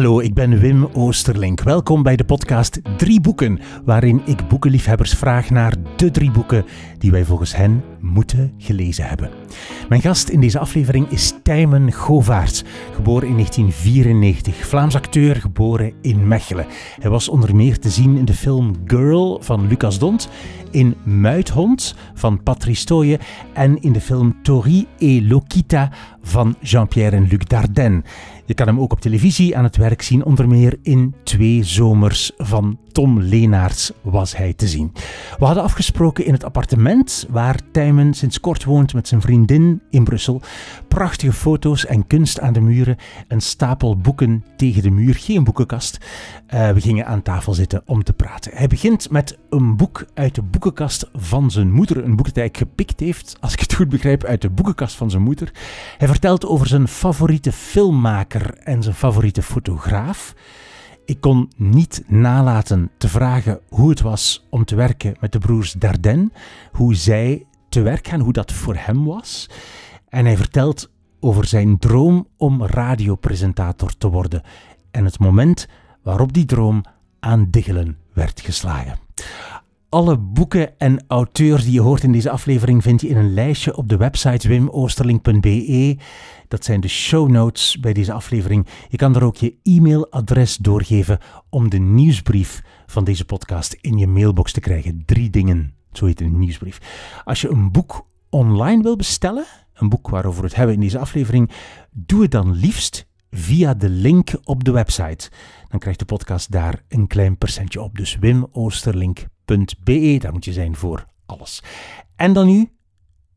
Hallo, ik ben Wim Oosterlink. Welkom bij de podcast Drie Boeken, waarin ik boekenliefhebbers vraag naar de drie boeken die wij volgens hen moeten gelezen hebben. Mijn gast in deze aflevering is Tijmen Govaerts, geboren in 1994, Vlaams acteur, geboren in Mechelen. Hij was onder meer te zien in de film Girl van Lucas Dont, in Muithond van Patrice Toye en in de film Tori et Lokita van Jean-Pierre en Luc Dardenne. Je kan hem ook op televisie aan het werk zien, onder meer in Twee Zomers van Tom Leenaerts was hij te zien. We hadden afgesproken in het appartement waar Tijmen sinds kort woont met zijn vriendin in Brussel. Prachtige foto's en kunst aan de muren, een stapel boeken tegen de muur, geen boekenkast. Uh, we gingen aan tafel zitten om te praten. Hij begint met een boek uit de boekenkast van zijn moeder, een boek dat hij gepikt heeft, als ik het goed begrijp, uit de boekenkast van zijn moeder. Hij vertelt over zijn favoriete filmmaker en zijn favoriete fotograaf. Ik kon niet nalaten te vragen hoe het was om te werken met de broers Dardenne, hoe zij te werk gaan, hoe dat voor hem was. En hij vertelt over zijn droom om radiopresentator te worden en het moment waarop die droom aan diggelen werd geslagen. Alle boeken en auteurs die je hoort in deze aflevering vind je in een lijstje op de website wimoosterling.be. Dat zijn de show notes bij deze aflevering. Je kan er ook je e-mailadres doorgeven om de nieuwsbrief van deze podcast in je mailbox te krijgen. Drie dingen, zo heet een nieuwsbrief. Als je een boek online wil bestellen, een boek waarover we het hebben in deze aflevering, doe het dan liefst via de link op de website. Dan krijgt de podcast daar een klein percentje op. Dus wimoosterlink.be, daar moet je zijn voor alles. En dan nu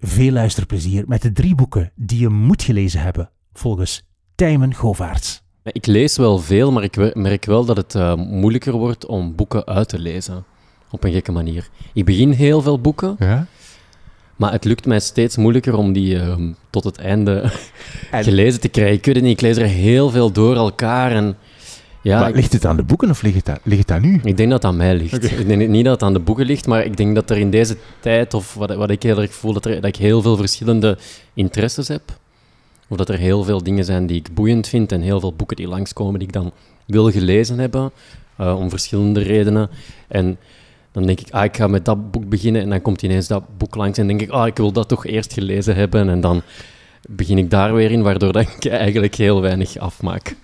veel luisterplezier met de drie boeken die je moet gelezen hebben, volgens Tijmen Govaerts. Ik lees wel veel, maar ik merk wel dat het uh, moeilijker wordt om boeken uit te lezen. Op een gekke manier. Ik begin heel veel boeken, ja? maar het lukt mij steeds moeilijker om die uh, tot het einde gelezen te krijgen. Ik weet het niet, ik lees er heel veel door elkaar en ja, maar ligt het aan de boeken of ligt het, ligt het aan u? Ik denk dat het aan mij ligt. Ik denk niet dat het aan de boeken ligt, maar ik denk dat er in deze tijd, of wat, wat ik heel erg voel, dat, er, dat ik heel veel verschillende interesses heb. Of dat er heel veel dingen zijn die ik boeiend vind en heel veel boeken die langskomen die ik dan wil gelezen hebben, uh, om verschillende redenen. En dan denk ik, ah, ik ga met dat boek beginnen en dan komt ineens dat boek langs en denk ik, ah, ik wil dat toch eerst gelezen hebben en dan begin ik daar weer in, waardoor dat ik eigenlijk heel weinig afmaak.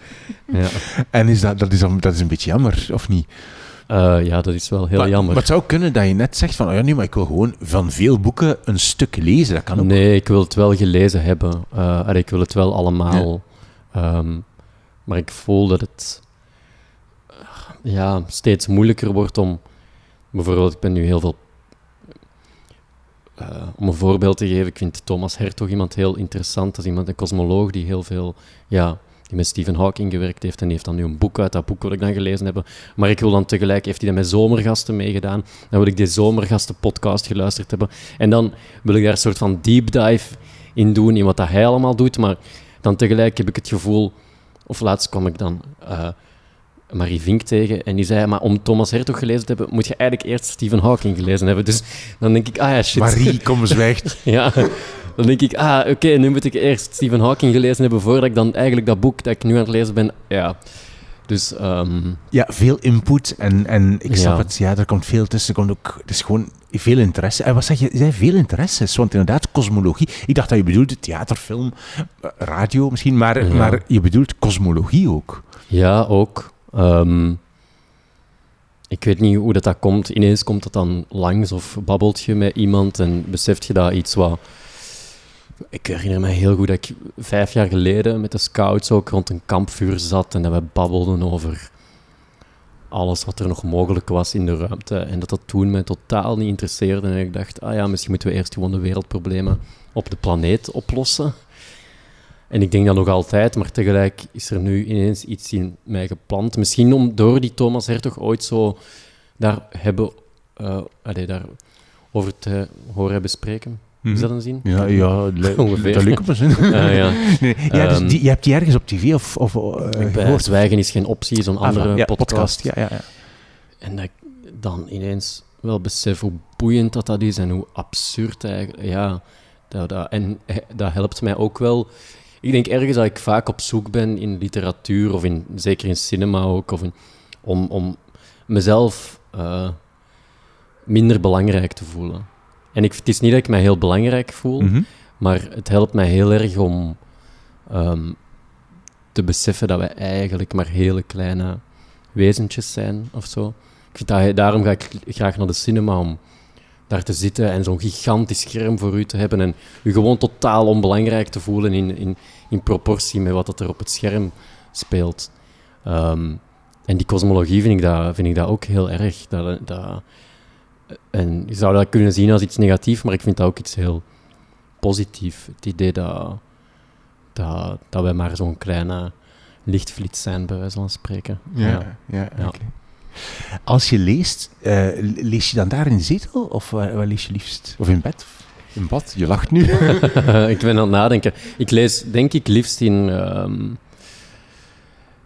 Ja. En is dat, dat, is, dat is een beetje jammer, of niet? Uh, ja, dat is wel heel jammer. Maar het zou kunnen dat je net zegt van, oh ja, nee, maar ik wil gewoon van veel boeken een stuk lezen. Dat kan ook. Nee, ik wil het wel gelezen hebben. Uh, ik wil het wel allemaal. Ja. Um, maar ik voel dat het ja, steeds moeilijker wordt om... Bijvoorbeeld, ik ben nu heel veel uh, om een voorbeeld te geven, ik vind Thomas Hertog iemand heel interessant. Dat is iemand, een cosmoloog die heel veel, ja, die met Stephen Hawking gewerkt heeft en die heeft dan nu een boek uit. Dat boek wil ik dan gelezen hebben. Maar ik wil dan tegelijk, heeft hij dan met zomergasten meegedaan. Dan wil ik die zomergasten podcast geluisterd hebben. En dan wil ik daar een soort van deep dive in doen, in wat dat hij allemaal doet. Maar dan tegelijk heb ik het gevoel, of laatst kwam ik dan... Uh, Marie Vink tegen. En die zei, maar om Thomas Hertog gelezen te hebben, moet je eigenlijk eerst Stephen Hawking gelezen hebben. Dus dan denk ik, ah ja, shit. Marie, kom weg. ja, dan denk ik, ah, oké, nu moet ik eerst Stephen Hawking gelezen hebben voordat ik dan eigenlijk dat boek dat ik nu aan het lezen ben, ja... Dus, um... Ja, veel input en, en ik snap het, ja, er komt veel tussen. Er komt ook, het is gewoon veel interesse. En wat zeg je, er zijn veel interesses, want inderdaad, cosmologie. Ik dacht dat je bedoelde theaterfilm, eh, radio misschien, maar, maar je bedoelt cosmologie ook. Ja, ook. Um, ik weet niet hoe dat, dat komt. Ineens komt dat dan langs of babbelt je met iemand en beseft je dat iets wat... Ik herinner me heel goed dat ik vijf jaar geleden met de scouts ook rond een kampvuur zat en dat we babbelden over alles wat er nog mogelijk was in de ruimte. En dat dat toen mij totaal niet interesseerde. En ik dacht, ah ja, misschien moeten we eerst gewoon de wereldproblemen op de planeet oplossen. En ik denk dat nog altijd, maar tegelijk is er nu ineens iets in mij geplant. Misschien om, door die Thomas Hertog ooit zo daar hebben, uh, allee, daar over te horen bespreken. Is mhm. dat een zin? Ja, ja ongeveer. Dat lukt op een zin. Uh, ja. Nee, ja, dus ehm, die, je hebt die ergens op tv of, of uh, Zwijgen is geen optie, zo'n ah, andere ja, podcast. podcast. Ja, ja, ja. En dat ik dan ineens wel besef hoe boeiend dat, dat is en hoe absurd eigenlijk. Ja, dat, dat, en dat helpt mij ook wel ik denk ergens dat ik vaak op zoek ben in literatuur, of in, zeker in cinema ook, of in, om, om mezelf eh, minder belangrijk te voelen. En ik, het is niet dat ik mij heel belangrijk voel, Mhm. maar het helpt mij heel erg om ehm, te beseffen dat wij eigenlijk maar hele kleine wezentjes zijn of zo. Ik vind dat, daarom ga ik graag naar de cinema om daar te zitten en zo'n gigantisch scherm voor u te hebben en u gewoon totaal onbelangrijk te voelen in, in, in proportie met wat dat er op het scherm speelt. Ehm, en die cosmologie vind ik dat, vind ik dat ook heel erg. Dat, dat, en je zou dat kunnen zien als iets negatiefs, maar ik vind dat ook iets heel positief. Het idee dat, dat, dat wij maar zo'n kleine lichtvliet zijn, bij wijze van spreken. Ja, ja. Ja. Als je leest, eh, lees je dan daar in de zetel of waar, waar lees je liefst? Of in bed? In bad? Je lacht nu. ik ben aan het nadenken. Ik lees denk ik liefst in, ehm,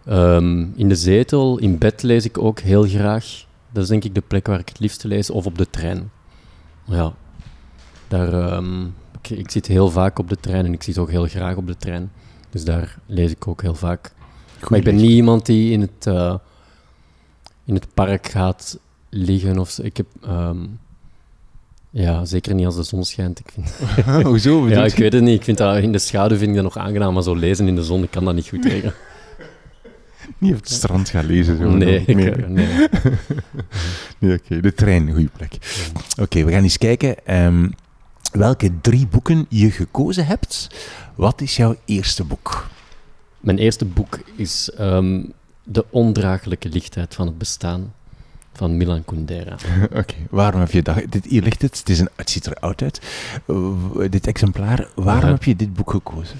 ehm, in de zetel. In bed lees ik ook heel graag. Dat is denk ik de plek waar ik het liefst lees. Of op de trein. Ja. Daar, ehm, ik, ik zit heel vaak op de trein en ik zit ook heel graag op de trein. Dus daar lees ik ook heel vaak. maar ik ben niet iemand die in het, eh, in het park gaat liggen of zo. Ik heb... ehm, ja, zeker niet als de zon schijnt. Ik vind, Hoezo? Ja, ik weet het niet. Ik vind dat in de schaduw vind ik dat nog aangenaam, maar zo lezen in de zon, ik kan dat niet goed tegen. Niet op het strand gaan lezen. Zo. Nee, nee. eh, nee. Nee, oké. De trein, goede plek. Oké, we gaan eens kijken ehm, welke drie boeken je gekozen hebt. Wat is jouw eerste boek? Mijn eerste boek is ehm, De ondraaglijke lichtheid van het bestaan van Milan Kundera. Oké, waarom heb je dat? Dit, hier ligt het. Het, is een, het ziet er oud uit. Uh, dit exemplaar. Waarom heb je dit boek gekozen?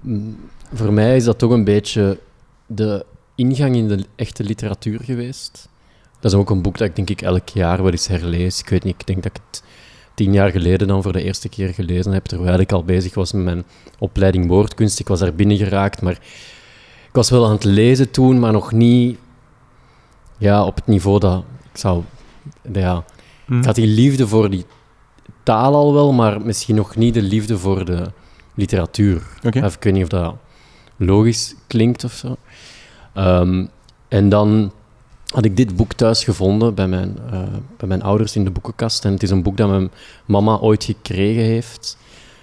Mm, Voor mij is dat toch een beetje de ingang in de echte literatuur geweest. Dat is ook een boek dat ik denk ik elk jaar wel eens herlees. Ik weet niet, ik denk dat ik het tien jaar geleden dan voor de eerste keer gelezen heb, terwijl ik al bezig was met mijn opleiding woordkunst. Ik was daar binnen geraakt, maar ik was wel aan het lezen toen, maar nog niet ja, op het niveau dat ik zou... Ja, ik had die liefde voor die taal al wel, maar misschien nog niet de liefde voor de literatuur. Oké. Of ik weet niet of dat logisch klinkt of zo. Ehm, en dan had ik dit boek thuis gevonden bij mijn, eh, bij mijn ouders in de boekenkast. En het is een boek dat mijn mama ooit gekregen heeft.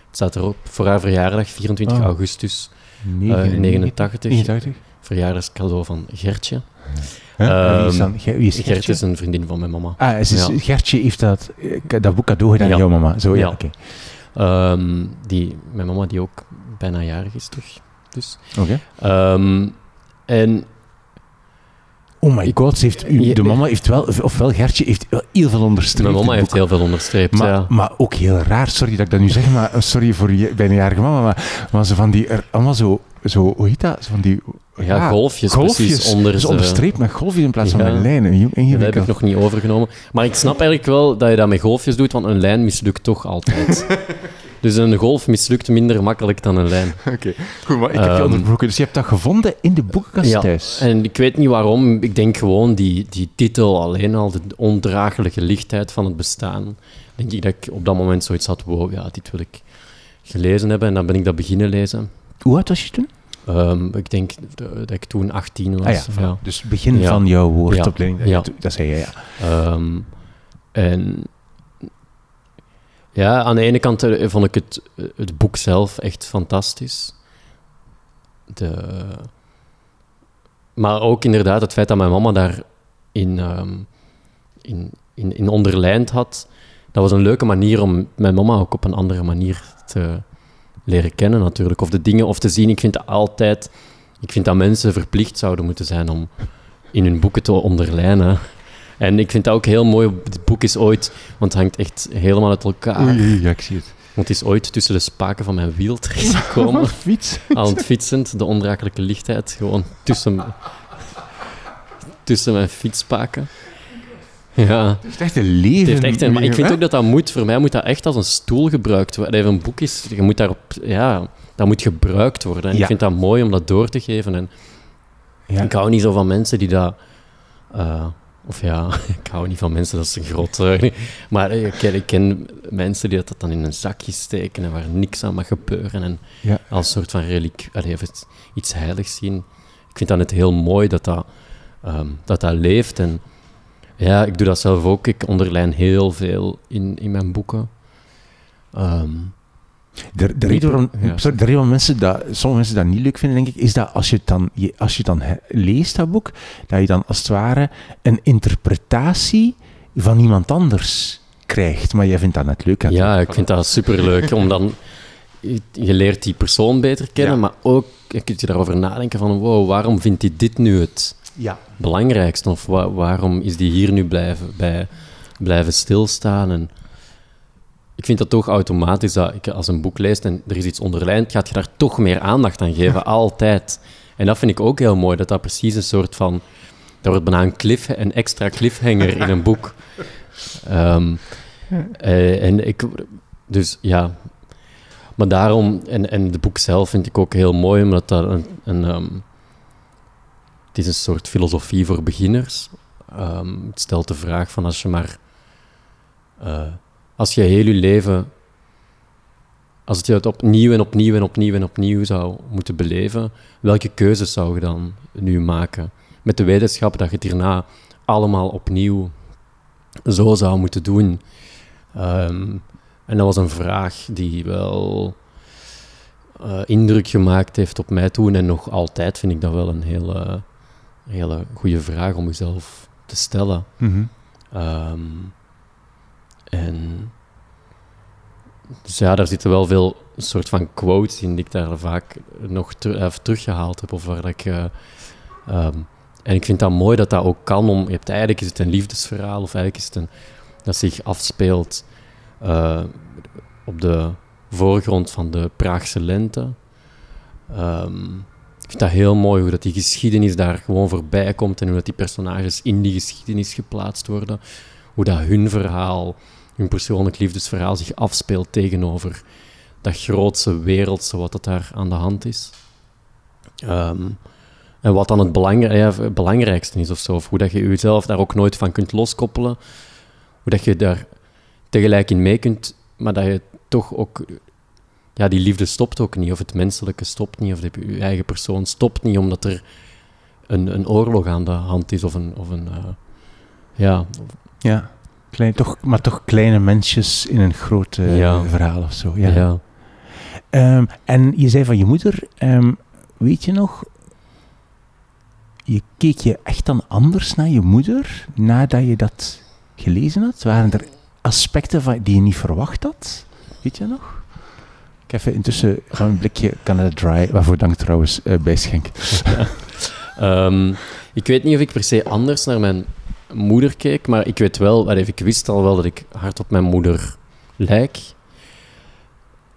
Het staat erop voor haar verjaardag, 24 Oh. augustus Negen- eh, 89. 89? Verjaardagscadeau van Gertje. Huh? Wie is, Ehm, dan, Ge- wie is Gertje is een vriendin van mijn mama. Ah, is, Ja. Gertje heeft dat, eh, dat boek cadeau gedaan aan Ja. jouw mama. Zo, ja, oké. Ehm, die, mijn mama die ook bijna jarig is terug. Dus. Oké. Ehm, en Oh my god, ze heeft, u, de mama heeft wel, ofwel Gertje heeft wel heel veel onderstreept. mijn mama heeft heel veel onderstreept. Maar, ja. maar ook heel raar, sorry dat ik dat nu zeg, maar eh, sorry voor je bijnajarige mama, maar, maar ze van die, er, allemaal zo, zo, hoe heet dat? Van die... Ja, golfjes, golfjes. precies onder dus de- onderstreept met golfjes in plaats van Ja. met lijnen. Dat heb ik nog niet overgenomen. Maar ik snap eigenlijk wel dat je dat met golfjes doet, want een lijn mislukt toch altijd. dus een golf mislukt minder makkelijk dan een lijn. Oké, goed, maar ik heb je Ehm, onderbroken. Dus je hebt dat gevonden in de boekenkast Ja, thuis. En ik weet niet waarom. Ik denk gewoon die, die titel alleen al, de ondraaglijke lichtheid van het bestaan. Denk ik dat ik op dat moment zoiets had, wow, ja, dit wil ik gelezen hebben. En dan ben ik dat beginnen lezen. Hoe oud was je toen? Ehm, ik denk dat ik toen 18 was. Ah ja, ja. dus begin Ja. van jouw woordopleiding. Ja. Dat, dat zei je, ja. Ehm, en ja, aan de ene kant eh, vond ik het, het boek zelf echt fantastisch. De, maar ook inderdaad het feit dat mijn mama daar in, ehm, in, in, in onderlijnd had. Dat was een leuke manier om mijn mama ook op een andere manier te leren kennen natuurlijk. Of de dingen, of te zien. Ik vind altijd... Ik vind dat mensen verplicht zouden moeten zijn om in hun boeken te onderlijnen. En ik vind dat ook heel mooi. Het boek is ooit, want het hangt echt helemaal uit elkaar. Oei, oei, ja, ik zie het. Want het is ooit tussen de spaken van mijn wiel terechtgekomen. fiets. aan het fietsen, de ondraaglijke lichtheid, gewoon tussen, tussen mijn fietsspaken. Ja, Het heeft echt een leven. het heeft echt een, maar ik vind ook dat dat moet, voor mij moet dat echt als een stoel gebruikt worden. Dat een boek is, je moet daarop, ja, dat moet gebruikt worden. En Ja. ik vind dat mooi om dat door te geven. En Ja. ik hou niet zo van mensen die dat, eh, Of ja, ik hou niet van mensen, dat is een groot... eh, maar ik ken, ik ken mensen die dat dan in een zakje steken en waar niks aan mag gebeuren. En Ja. als soort van reliek, allee, iets heiligs zien. Ik vind dat net heel mooi dat dat, ehm, dat, dat leeft. En ja, ik doe dat zelf ook. Ik onderlijn heel veel in, in mijn boeken. Ehm, De, de, reden waarom, Ja. sorry, de reden waarom mensen dat, sommige mensen dat niet leuk vinden, denk ik, is dat als je het dan, je, als je het dan he- leest, dat boek, dat je dan als het ware een interpretatie van iemand anders krijgt. Maar jij vindt dat net leuk. hè? ja, ik vind dat superleuk. om dan, je, je leert die persoon beter kennen, Ja. maar ook je kunt je daarover nadenken van wow, waarom vindt hij dit nu het Ja. belangrijkste? Of wa- waarom is die hier nu blijven, bij, blijven stilstaan? En ik vind dat toch automatisch dat ik als een boek leest en er is iets onderlijnd, gaat je daar toch meer aandacht aan geven, altijd. En dat vind ik ook heel mooi, dat dat precies een soort van... Dat wordt bijna een, cliff, een extra cliffhanger in een boek. Ehm, eh, en ik... Dus ja... Maar daarom... En, en het boek zelf vind ik ook heel mooi, omdat dat een... een ehm, het is een soort filosofie voor beginners. Ehm, het stelt de vraag van als je maar... eh, als je heel je leven... Als je het opnieuw en opnieuw en opnieuw en opnieuw zou moeten beleven, welke keuzes zou je dan nu maken? Met de wetenschap dat je het hierna allemaal opnieuw zo zou moeten doen. Ehm, en dat was een vraag die wel eh, indruk gemaakt heeft op mij toen. En nog altijd vind ik dat wel een hele, hele goede vraag om jezelf te stellen. Ehm, dus ja, daar zitten wel veel soort van quotes in die ik daar vaak nog ter- eh, teruggehaald heb. Of waar ik, eh, ehm, en ik vind dat mooi dat dat ook kan. Om, je hebt, eigenlijk is het een liefdesverhaal, of eigenlijk is het een dat zich afspeelt eh, op de voorgrond van de Praagse lente. Ehm, ik vind dat heel mooi hoe dat die geschiedenis daar gewoon voorbij komt en hoe dat die personages in die geschiedenis geplaatst worden. Hoe dat hun verhaal, hun persoonlijk liefdesverhaal zich afspeelt tegenover dat grootse wereldse wat dat daar aan de hand is. Ehm, en wat dan het, belangrijkste is of zo, of hoe dat je jezelf daar ook nooit van kunt loskoppelen. Hoe dat je daar tegelijk in mee kunt, maar dat je toch ook... Ja, die liefde stopt ook niet, of het menselijke stopt niet, of je eigen persoon stopt niet, omdat er een, een oorlog aan de hand is, of een... Of een eh, ja, Ja. Klein, toch, maar toch kleine mensjes in een groot Ja. verhaal of zo. ja. Ja. Ehm, en je zei van je moeder, ehm, weet je nog, je keek je echt dan anders naar je moeder nadat je dat gelezen had? Waren er aspecten van, die je niet verwacht had? Weet je nog? Ik heb even intussen gaan een blikje Canada Dry, waarvoor dank trouwens. Ehm, ik weet niet of ik per se anders naar mijn moeder keek, maar ik weet wel, allee, ik wist al wel dat ik hard op mijn moeder lijk.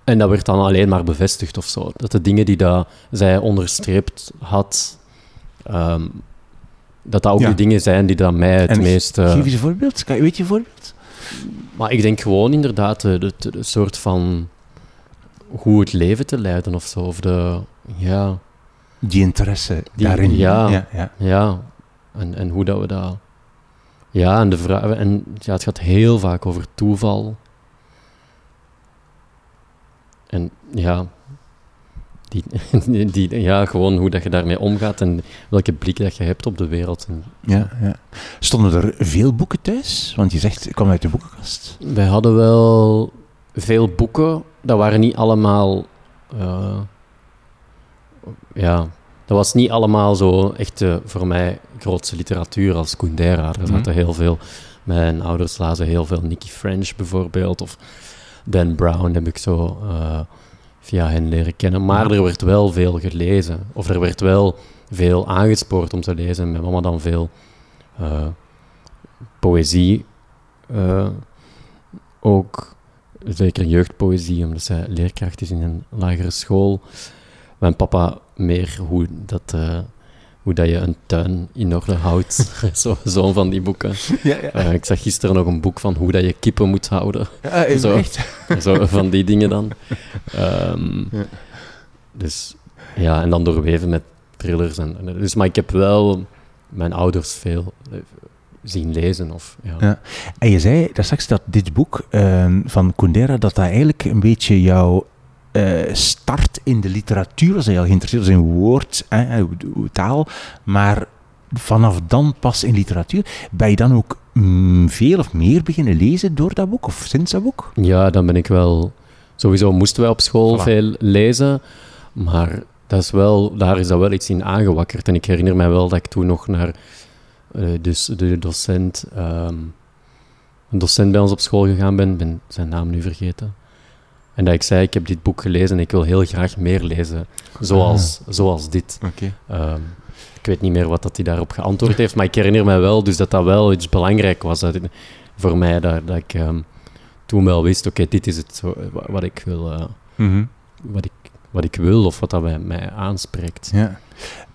En dat werd dan alleen maar bevestigd of zo. Dat de dingen die dat zij onderstreept had, ehm, dat dat ook Ja. die dingen zijn die dat mij het En meest... eh, Geef eens een voorbeeld. Kan, weet je een voorbeeld? maar ik denk gewoon inderdaad de, de, de- de soort van hoe het leven te leiden of zo. Of de, ja, Die interesse Die- daarin. ja. ja, ja. Ja, en, en hoe dat we dat... Ja, en, de vraag, en ja, het gaat heel vaak over toeval. En ja, die, die, ja, gewoon hoe dat je daarmee omgaat en welke blik dat je hebt op de wereld. En Ja, ja. Stonden er veel boeken thuis? Want je zegt, ik kwam uit de boekenkast. wij hadden wel veel boeken. Dat waren niet allemaal... eh, ja, dat was niet allemaal zo echt eh, voor mij grootste literatuur als Kundera. Er Mhm. zaten heel veel... Mijn ouders lazen heel veel Nicky French bijvoorbeeld. Of Dan Brown heb ik zo eh, via hen leren kennen. Maar er werd wel veel gelezen. Of er werd wel veel aangespoord om te lezen. En Mijn mama dan veel eh, poëzie ook. Zeker jeugdpoëzie, omdat zij leerkracht is in een lagere school. Mijn papa meer hoe dat, eh, hoe dat je een tuin in orde houdt. zo, zo van die boeken. Ja, ja. Eh, ik zag gisteren nog een boek van hoe dat je kippen moet houden. is Zo. echt? Zo van die dingen dan. Ehm, Ja. Dus ja, en dan doorweven met thrillers. En, en- dus, maar ik heb wel mijn ouders veel, eh, zien lezen. Of, ja. Ja. En je zei daar straks dat dit boek eh, van Kundera, dat dat eigenlijk een beetje jouw start in de literatuur. Dat je al geïnteresseerd was in woord, hè, taal, maar vanaf dan pas in literatuur. Ben je dan ook mm, veel of meer beginnen lezen door dat boek of sinds dat boek? Ja, dan ben ik wel... Sowieso moesten wij op school Voilà. veel lezen, maar dat is wel, daar is dat wel iets in aangewakkerd. En ik herinner mij wel dat ik toen nog naar eh, dus de docent, ehm, een docent bij ons op school gegaan ben, ben zijn naam nu vergeten. En dat ik zei, ik heb dit boek gelezen en ik wil heel graag meer lezen, zoals, zoals dit. Ehm, ik weet niet meer wat dat hij daarop geantwoord heeft, maar ik herinner mij wel dus dat dat wel iets belangrijk was dat, voor mij. Dat, dat ik ehm, toen wel wist, oké, dit is het zo, wat ik wil, eh, Mhm. wat ik, wat ik wil of wat dat bij mij aanspreekt. Ja.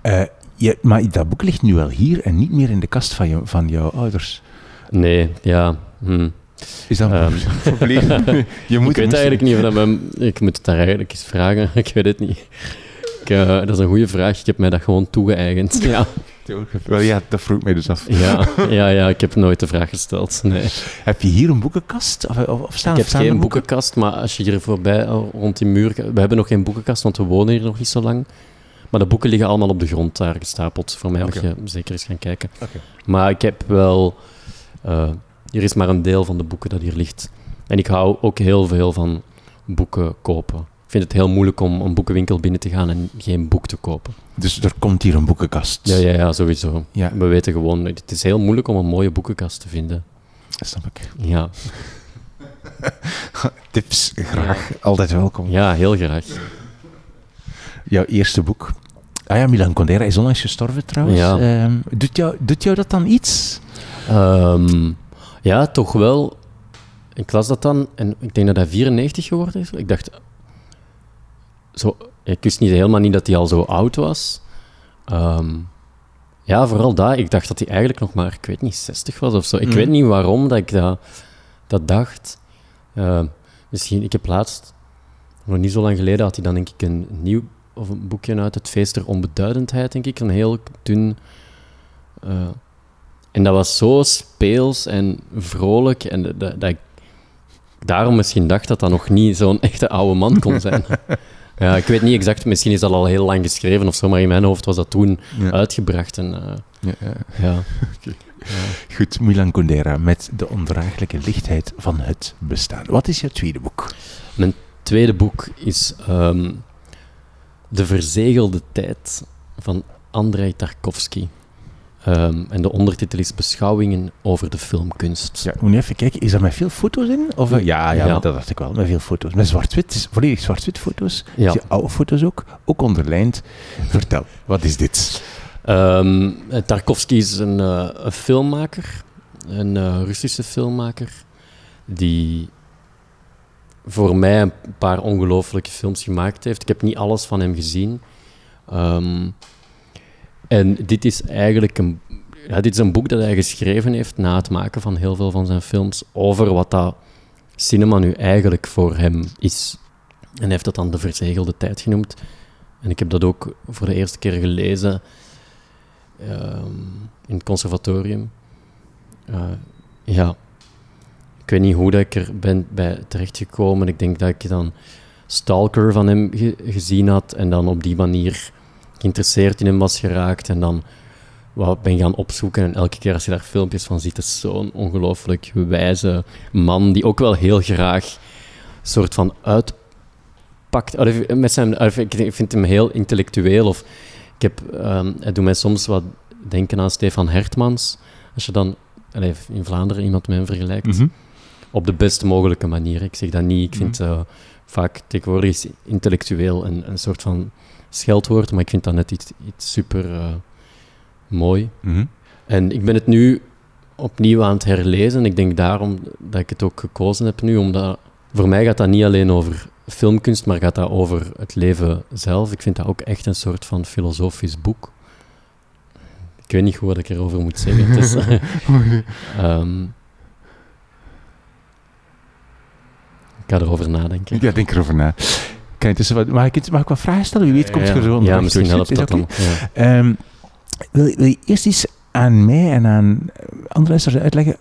Eh, je, maar dat boek ligt nu wel hier en niet meer in de kast van, je, van jouw ouders. Nee, ja. hm. Is dat een probleem? je moet ik weet eigenlijk niet of dat mijn... Ik moet het daar eigenlijk eens vragen. Ik weet het niet. Ik, eh, dat is een goede vraag. Ik heb mij dat gewoon toegeëigend. Ja, Wel ja, dat vroeg mij dus af. ja, ja, ja, ik heb nooit de vraag gesteld. Nee. Heb je hier een boekenkast? Of, of, of staan, Ik heb staan geen boeken? boekenkast, maar als je hier voorbij eh, rond die muur... We hebben nog geen boekenkast, want we wonen hier nog niet zo lang. Maar de boeken liggen allemaal op de grond daar gestapeld. Voor mij mag Oké. je zeker eens gaan kijken. Oké. Maar ik heb wel... eh, hier is maar een deel van de boeken dat hier ligt. En ik hou ook heel veel van boeken kopen. Ik vind het heel moeilijk om een boekenwinkel binnen te gaan en geen boek te kopen. Dus er komt hier een boekenkast. Ja, ja, ja, sowieso. Ja. We weten gewoon... Het is heel moeilijk om een mooie boekenkast te vinden. Dat snap ik. Ja, Tips, graag. Altijd welkom. ja heel graag. Jouw eerste boek. Ah ja, Milan Kundera is onlangs gestorven trouwens. Ja. Ehm, doet, jou, doet jou dat dan iets? Ehm, ja, toch wel. Ik las dat dan en ik denk dat hij 94 geworden is. Ik dacht, zo, ik wist niet helemaal niet dat hij al zo oud was. Ehm, ja, vooral dat. Ik dacht dat hij eigenlijk nog maar, ik weet niet, 60 was of zo. Ik Mhm. weet niet waarom dat ik dat, dat dacht. Ehm, misschien, ik heb laatst, nog niet zo lang geleden, had hij dan denk ik een nieuw of een boekje uit, Het Feest der Onbeduidendheid, denk ik. Een heel dun... eh, en dat was zo speels en vrolijk. En dat, dat ik daarom misschien dacht dat dat nog niet zo'n echte oude man kon zijn. ja, ik weet niet exact, misschien is dat al heel lang geschreven of zo, maar in mijn hoofd was dat toen Ja. uitgebracht. En, eh, Ja, ja. ja. Goed, Milan Kundera met de ondraaglijke lichtheid van het bestaan. Wat is jouw tweede boek? tweede boek is ehm, De Verzegelde Tijd van Andrei Tarkovsky. Ehm, en de ondertitel is Beschouwingen over de filmkunst. Ja, moet je even kijken, is er met veel foto's in? Of, ja, ja, Ja. dat dacht ik wel, met veel foto's. Met zwart-wit, is volledig zwart-wit foto's. Ja. Oude foto's ook, ook onderlijnd. Vertel, wat is dit? Ehm, Tarkovsky is een, eh, een filmmaker, een eh, Russische filmmaker, die voor mij een paar ongelooflijke films gemaakt heeft. Ik heb niet alles van hem gezien. Ehm, en dit is eigenlijk een, ja, dit is een boek dat hij geschreven heeft na het maken van heel veel van zijn films over wat dat cinema nu eigenlijk voor hem is. En hij heeft dat dan de verzegelde tijd genoemd. En ik heb dat ook voor de eerste keer gelezen ehm, in het conservatorium. Eh, ja, ik weet niet hoe dat ik er ben bij terechtgekomen. Ik denk dat ik dan Stalker van hem ge- gezien had en dan op die manier geïnteresseerd in hem was geraakt en dan wat ben gaan opzoeken. En elke keer als je daar filmpjes van ziet, is zo'n ongelooflijk wijze man die ook wel heel graag soort van uitpakt. Met zijn, ik vind hem heel intellectueel. Of ik heb, ehm, hij doet mij soms wat denken aan Stefan Hertmans. Als je dan in Vlaanderen iemand met hem vergelijkt. Mhm. Op de best mogelijke manier. Ik zeg dat niet. Ik vind eh, vaak tegenwoordig is intellectueel een, een soort van scheldwoord, maar ik vind dat net iets, iets super eh, mooi. Mhm. En ik ben het nu opnieuw aan het herlezen. Ik denk daarom dat ik het ook gekozen heb nu, omdat voor mij gaat dat niet alleen over filmkunst, maar gaat dat over het leven zelf. Ik vind dat ook echt een soort van filosofisch boek. Ik weet niet goed wat ik erover moet zeggen. Het is, ehm, ik ga erover nadenken. Ja, denk erover na. Kijk, dus wat, mag, ik, iets- mag ik wat vragen stellen? Wie weet komt er zo ja, misschien helpt dat dan. Ehm, wil, wil je eerst eens aan mij en aan andere luisteraars uitleggen.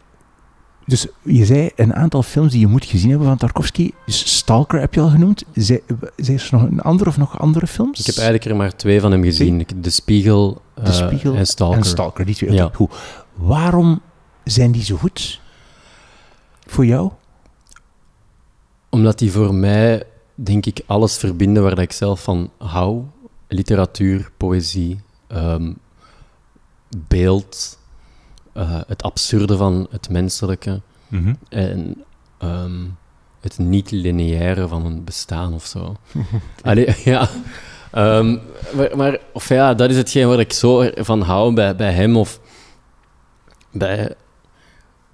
Dus je zei een aantal films die je moet gezien hebben van Tarkovsky. Dus Stalker heb je al genoemd. Zijn er nog een andere of nog andere films? Ik heb eigenlijk er maar twee van hem gezien. De Spiegel, De Spiegel en Stalker. En Stalker, die twee. Ja. goed. Waarom zijn die zo goed? Voor jou? Omdat die voor mij, denk ik, alles verbinden waar ik zelf van hou. Literatuur, poëzie, ehm, beeld, eh, het absurde van het menselijke en ehm, het niet-lineaire van een bestaan of zo. Allee, ja. Ehm, maar, maar- of ja, dat is hetgeen waar ik zo van hou bij, bij hem of bij...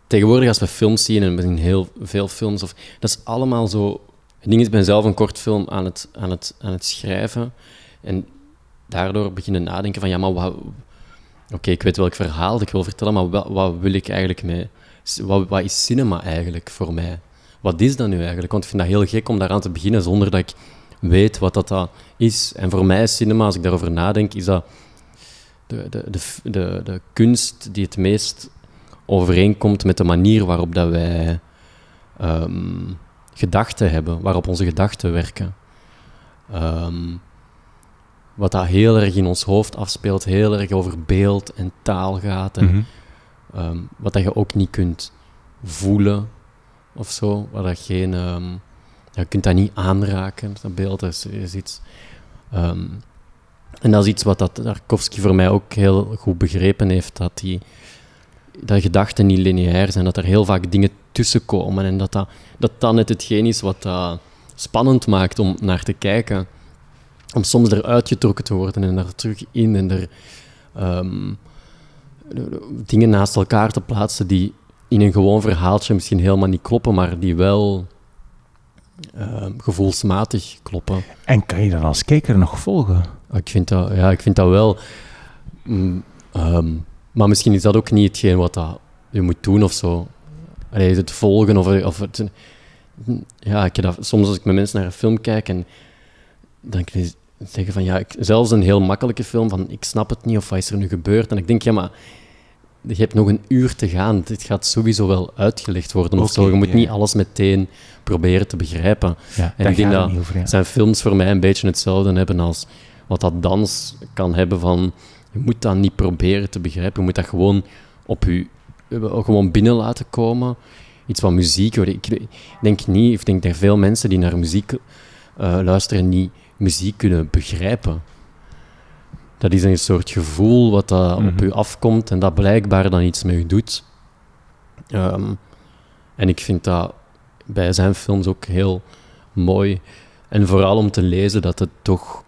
Tegenwoordig als we films zien, en we zien heel veel films, of, dat is allemaal zo... Het ding is, ik ben zelf een kortfilm aan het, aan, het, aan het schrijven. En daardoor beginnen nadenken van, ja, maar wat... Oké, ik weet welk verhaal ik wil vertellen, maar wat, wat wil ik eigenlijk mee... Wat, wat is cinema eigenlijk voor mij? Wat is dat nu eigenlijk? Want ik vind dat heel gek om daaraan te beginnen zonder dat ik weet wat dat, dat is. En voor mij is cinema, als ik daarover nadenk, is dat de, de, de, de, de kunst die het meest overeenkomt met de manier waarop dat wij ehm, gedachten hebben, waarop onze gedachten werken. Ehm, wat dat heel erg in ons hoofd afspeelt, heel erg over beeld en taal gaat. En, Mhm. ehm, wat dat je ook niet kunt voelen of zo. Waar dat geen, je kunt dat niet aanraken, dat beeld is, is iets. en dat is iets wat dat Tarkovsky voor mij ook heel goed begrepen heeft, dat, die, dat gedachten niet lineair zijn, dat er heel vaak dingen tussenkomen en dat dat, dat, dat net hetgeen is wat dat spannend maakt om naar te kijken. Om soms eruit getrokken te worden en daar terug in en er ehm, dingen naast elkaar te plaatsen die in een gewoon verhaaltje misschien helemaal niet kloppen, maar die wel ehm, gevoelsmatig kloppen. En kan je dan als kijker nog volgen? Ik vind dat, ja, ik vind dat wel. mm, ehm, maar misschien is dat ook niet hetgeen wat dat je moet doen of zo. Allee, het volgen of, of het. Ja, ik dat, soms als ik met mensen naar een film kijk en dan kan je zeggen van ja, ik, zelfs een heel makkelijke film van ik snap het niet of wat is er nu gebeurd. En ik denk ja, maar je hebt nog een uur te gaan. Dit gaat sowieso wel uitgelegd worden of Oké, zo. Je moet ja. niet alles meteen proberen te begrijpen. Ja, En ik denk dat over, ja. zijn films voor mij een beetje hetzelfde hebben als wat dat dans kan hebben van... Je moet dat niet proberen te begrijpen. Je moet dat gewoon op je... Gewoon binnen laten komen. Iets van muziek. hoor. Ik denk niet... Ik denk dat veel mensen die naar muziek eh, luisteren niet muziek kunnen begrijpen. Dat is een soort gevoel wat dat op Mhm. je afkomt en dat blijkbaar dan iets met je doet. Ehm, en ik vind dat bij zijn films ook heel mooi. En vooral om te lezen dat het toch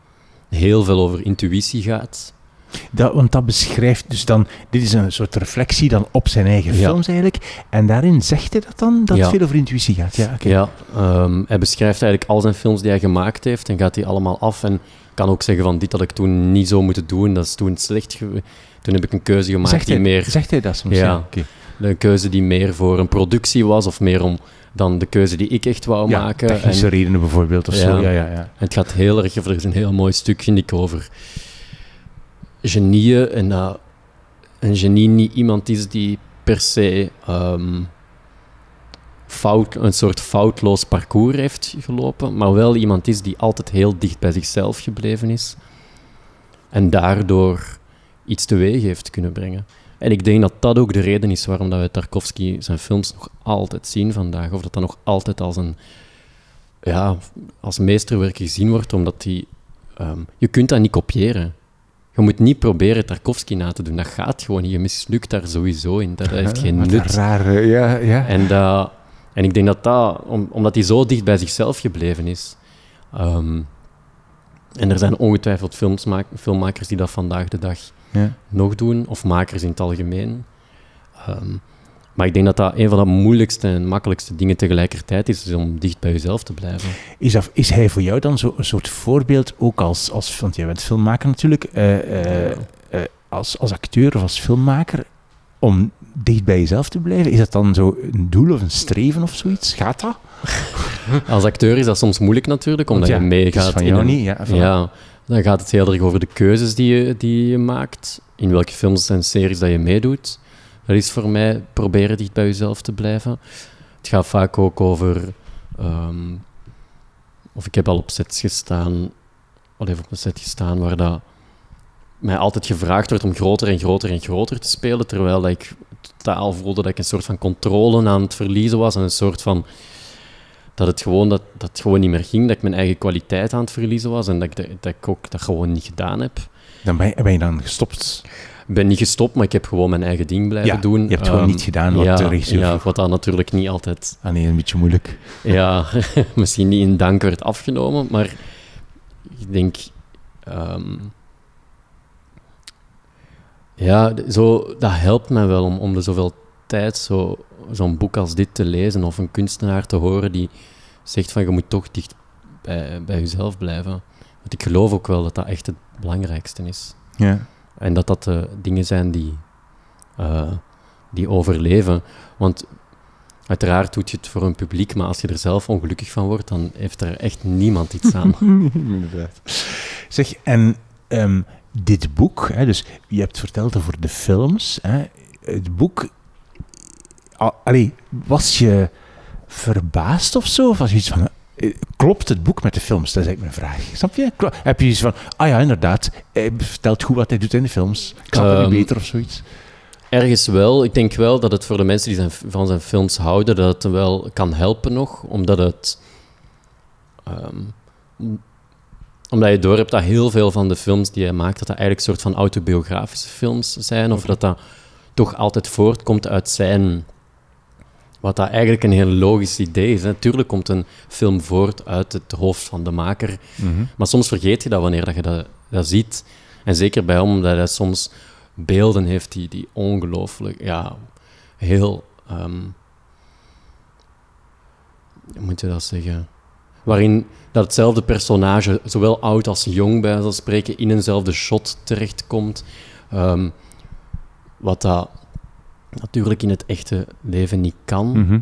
heel veel over intuïtie gaat. Dat, want dat beschrijft dus dan, dit is een soort reflectie dan op zijn eigen Ja. films eigenlijk. En daarin zegt hij dat dan, dat Ja. het veel over intuïtie gaat. Ja, oké. Ja, ehm, hij beschrijft eigenlijk al zijn films die hij gemaakt heeft en gaat die allemaal af. En kan ook zeggen van dit had ik toen niet zo moeten doen, dat is toen slecht. Toen heb ik een keuze gemaakt Zegt die hij, meer... zegt hij dat soms? Ja. oké. Een keuze die meer voor een productie was of meer om dan de keuze die ik echt wou Ja, maken. technische En- redenen bijvoorbeeld of Ja. zo. Ja, ja, ja. Het gaat heel erg, er is een heel mooi stuk, vind ik, over genieën. En dat een genie niet iemand is die per se ehm, fout, een soort foutloos parcours heeft gelopen, maar wel iemand is die altijd heel dicht bij zichzelf gebleven is. En daardoor iets teweeg heeft kunnen brengen. En ik denk dat dat ook de reden is waarom dat we Tarkovsky zijn films nog altijd zien vandaag. Of dat dat nog altijd als een ja, als meesterwerk gezien wordt, omdat die... ehm, je kunt dat niet kopiëren. Je moet niet proberen Tarkovsky na te doen. Dat gaat gewoon niet. Je mislukt daar sowieso in. Dat heeft geen Wat nut. rare, ja, ja. En, en ik denk dat dat, om- omdat hij zo dicht bij zichzelf gebleven is. ehm, en er zijn ongetwijfeld filmsma- filmmakers die dat vandaag de dag ja. nog doen, of makers in het algemeen. Ehm, maar ik denk dat dat een van de moeilijkste en makkelijkste dingen tegelijkertijd is, is om dicht bij jezelf te blijven. Is, dat, is hij voor jou dan zo een soort voorbeeld, ook als, als want jij bent filmmaker natuurlijk, eh, eh, eh, als, als acteur of als filmmaker, om dicht bij jezelf te blijven? Is dat dan zo een doel of een streven of zoiets? Gaat dat? Als acteur is dat soms moeilijk natuurlijk, omdat ja, je meegaat van in jou een- niet, ja. van- Ja, dan gaat het heel erg over de keuzes die je, die je maakt. In welke films en series dat je meedoet. Dat is voor mij proberen dicht bij jezelf te blijven. Het gaat vaak ook over... ehm, of ik heb al op sets gestaan... Al even op een set gestaan waar dat mij altijd gevraagd wordt om groter en groter en groter te spelen, terwijl ik totaal voelde dat ik een soort van controle aan het verliezen was en een soort van dat het gewoon, dat, dat gewoon niet meer ging, dat ik mijn eigen kwaliteit aan het verliezen was en dat ik, dat, dat ik ook dat gewoon niet gedaan heb. Dan ben je, ben je dan gestopt. Ik ben niet gestopt, maar ik heb gewoon mijn eigen ding blijven Ja, doen. je hebt gewoon Ehm, niet gedaan wat ja, de regisseur Ja, wat dan natuurlijk niet altijd Ah nee, een beetje moeilijk. ja, misschien niet in dank werd afgenomen, maar ik denk... ehm, ja, zo, dat helpt mij wel om, om de zoveel tijd zo, zo'n boek als dit te lezen of een kunstenaar te horen die zegt van je moet toch dicht bij, bij jezelf blijven. Want ik geloof ook wel dat dat echt het belangrijkste is. Ja. En dat dat de dingen zijn die, eh, die overleven. Want uiteraard doet je het voor een publiek, maar als je er zelf ongelukkig van wordt, dan heeft er echt niemand iets aan. Inderdaad. Zeg, en ehm, dit boek, hè, dus je hebt verteld over de films. Hè, het boek, al- allee, was je verbaasd of zo? Of was je iets van, eh, klopt het boek met de films? Dat is eigenlijk mijn vraag. Snap je? Heb je iets van, ah ja, inderdaad, hij vertelt goed wat hij doet in de films. Ik snap het Ehm, niet beter of zoiets. Ergens wel. Ik denk wel dat het voor de mensen die zijn, van zijn films houden, dat het wel kan helpen nog, omdat het... ehm, omdat je door hebt dat heel veel van de films die hij maakt, dat dat eigenlijk een soort van autobiografische films zijn, of dat dat toch altijd voortkomt uit zijn... Wat dat eigenlijk een heel logisch idee is. Natuurlijk komt een film voort uit het hoofd van de maker, Mhm. maar soms vergeet je dat wanneer dat je dat, dat ziet. En zeker bij hem, omdat hij soms beelden heeft die, die ongelooflijk, ja, heel, ehm, hoe moet je dat zeggen? Waarin dat hetzelfde personage, zowel oud als jong bij spreken, in eenzelfde shot terechtkomt. Ehm, wat dat natuurlijk in het echte leven niet kan. Mhm.